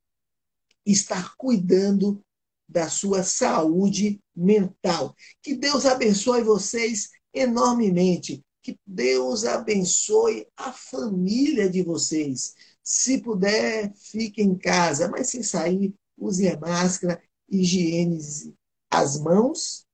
[SPEAKER 1] estar cuidando da sua saúde mental. Que Deus abençoe vocês enormemente. Que Deus abençoe a família de vocês. Se puder, fique em casa, mas sem sair, use a máscara higienize as mãos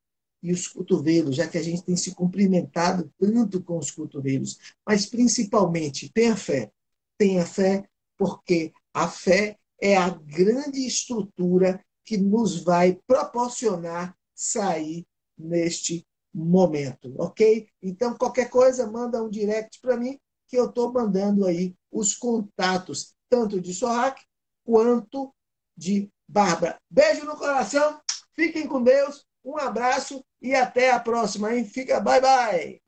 [SPEAKER 1] e os cotovelos, já que a gente tem se cumprimentado tanto com os cotovelos. Mas, principalmente, tenha fé. Tenha fé, porque a fé é a grande estrutura que nos vai proporcionar sair neste momento, ok? Então, qualquer coisa, manda um direct para mim, que eu estou mandando aí os contatos, tanto de Sorrac quanto de Bárbara. Beijo no coração, fiquem com Deus, um abraço e até a próxima, hein? Fica, bye bye!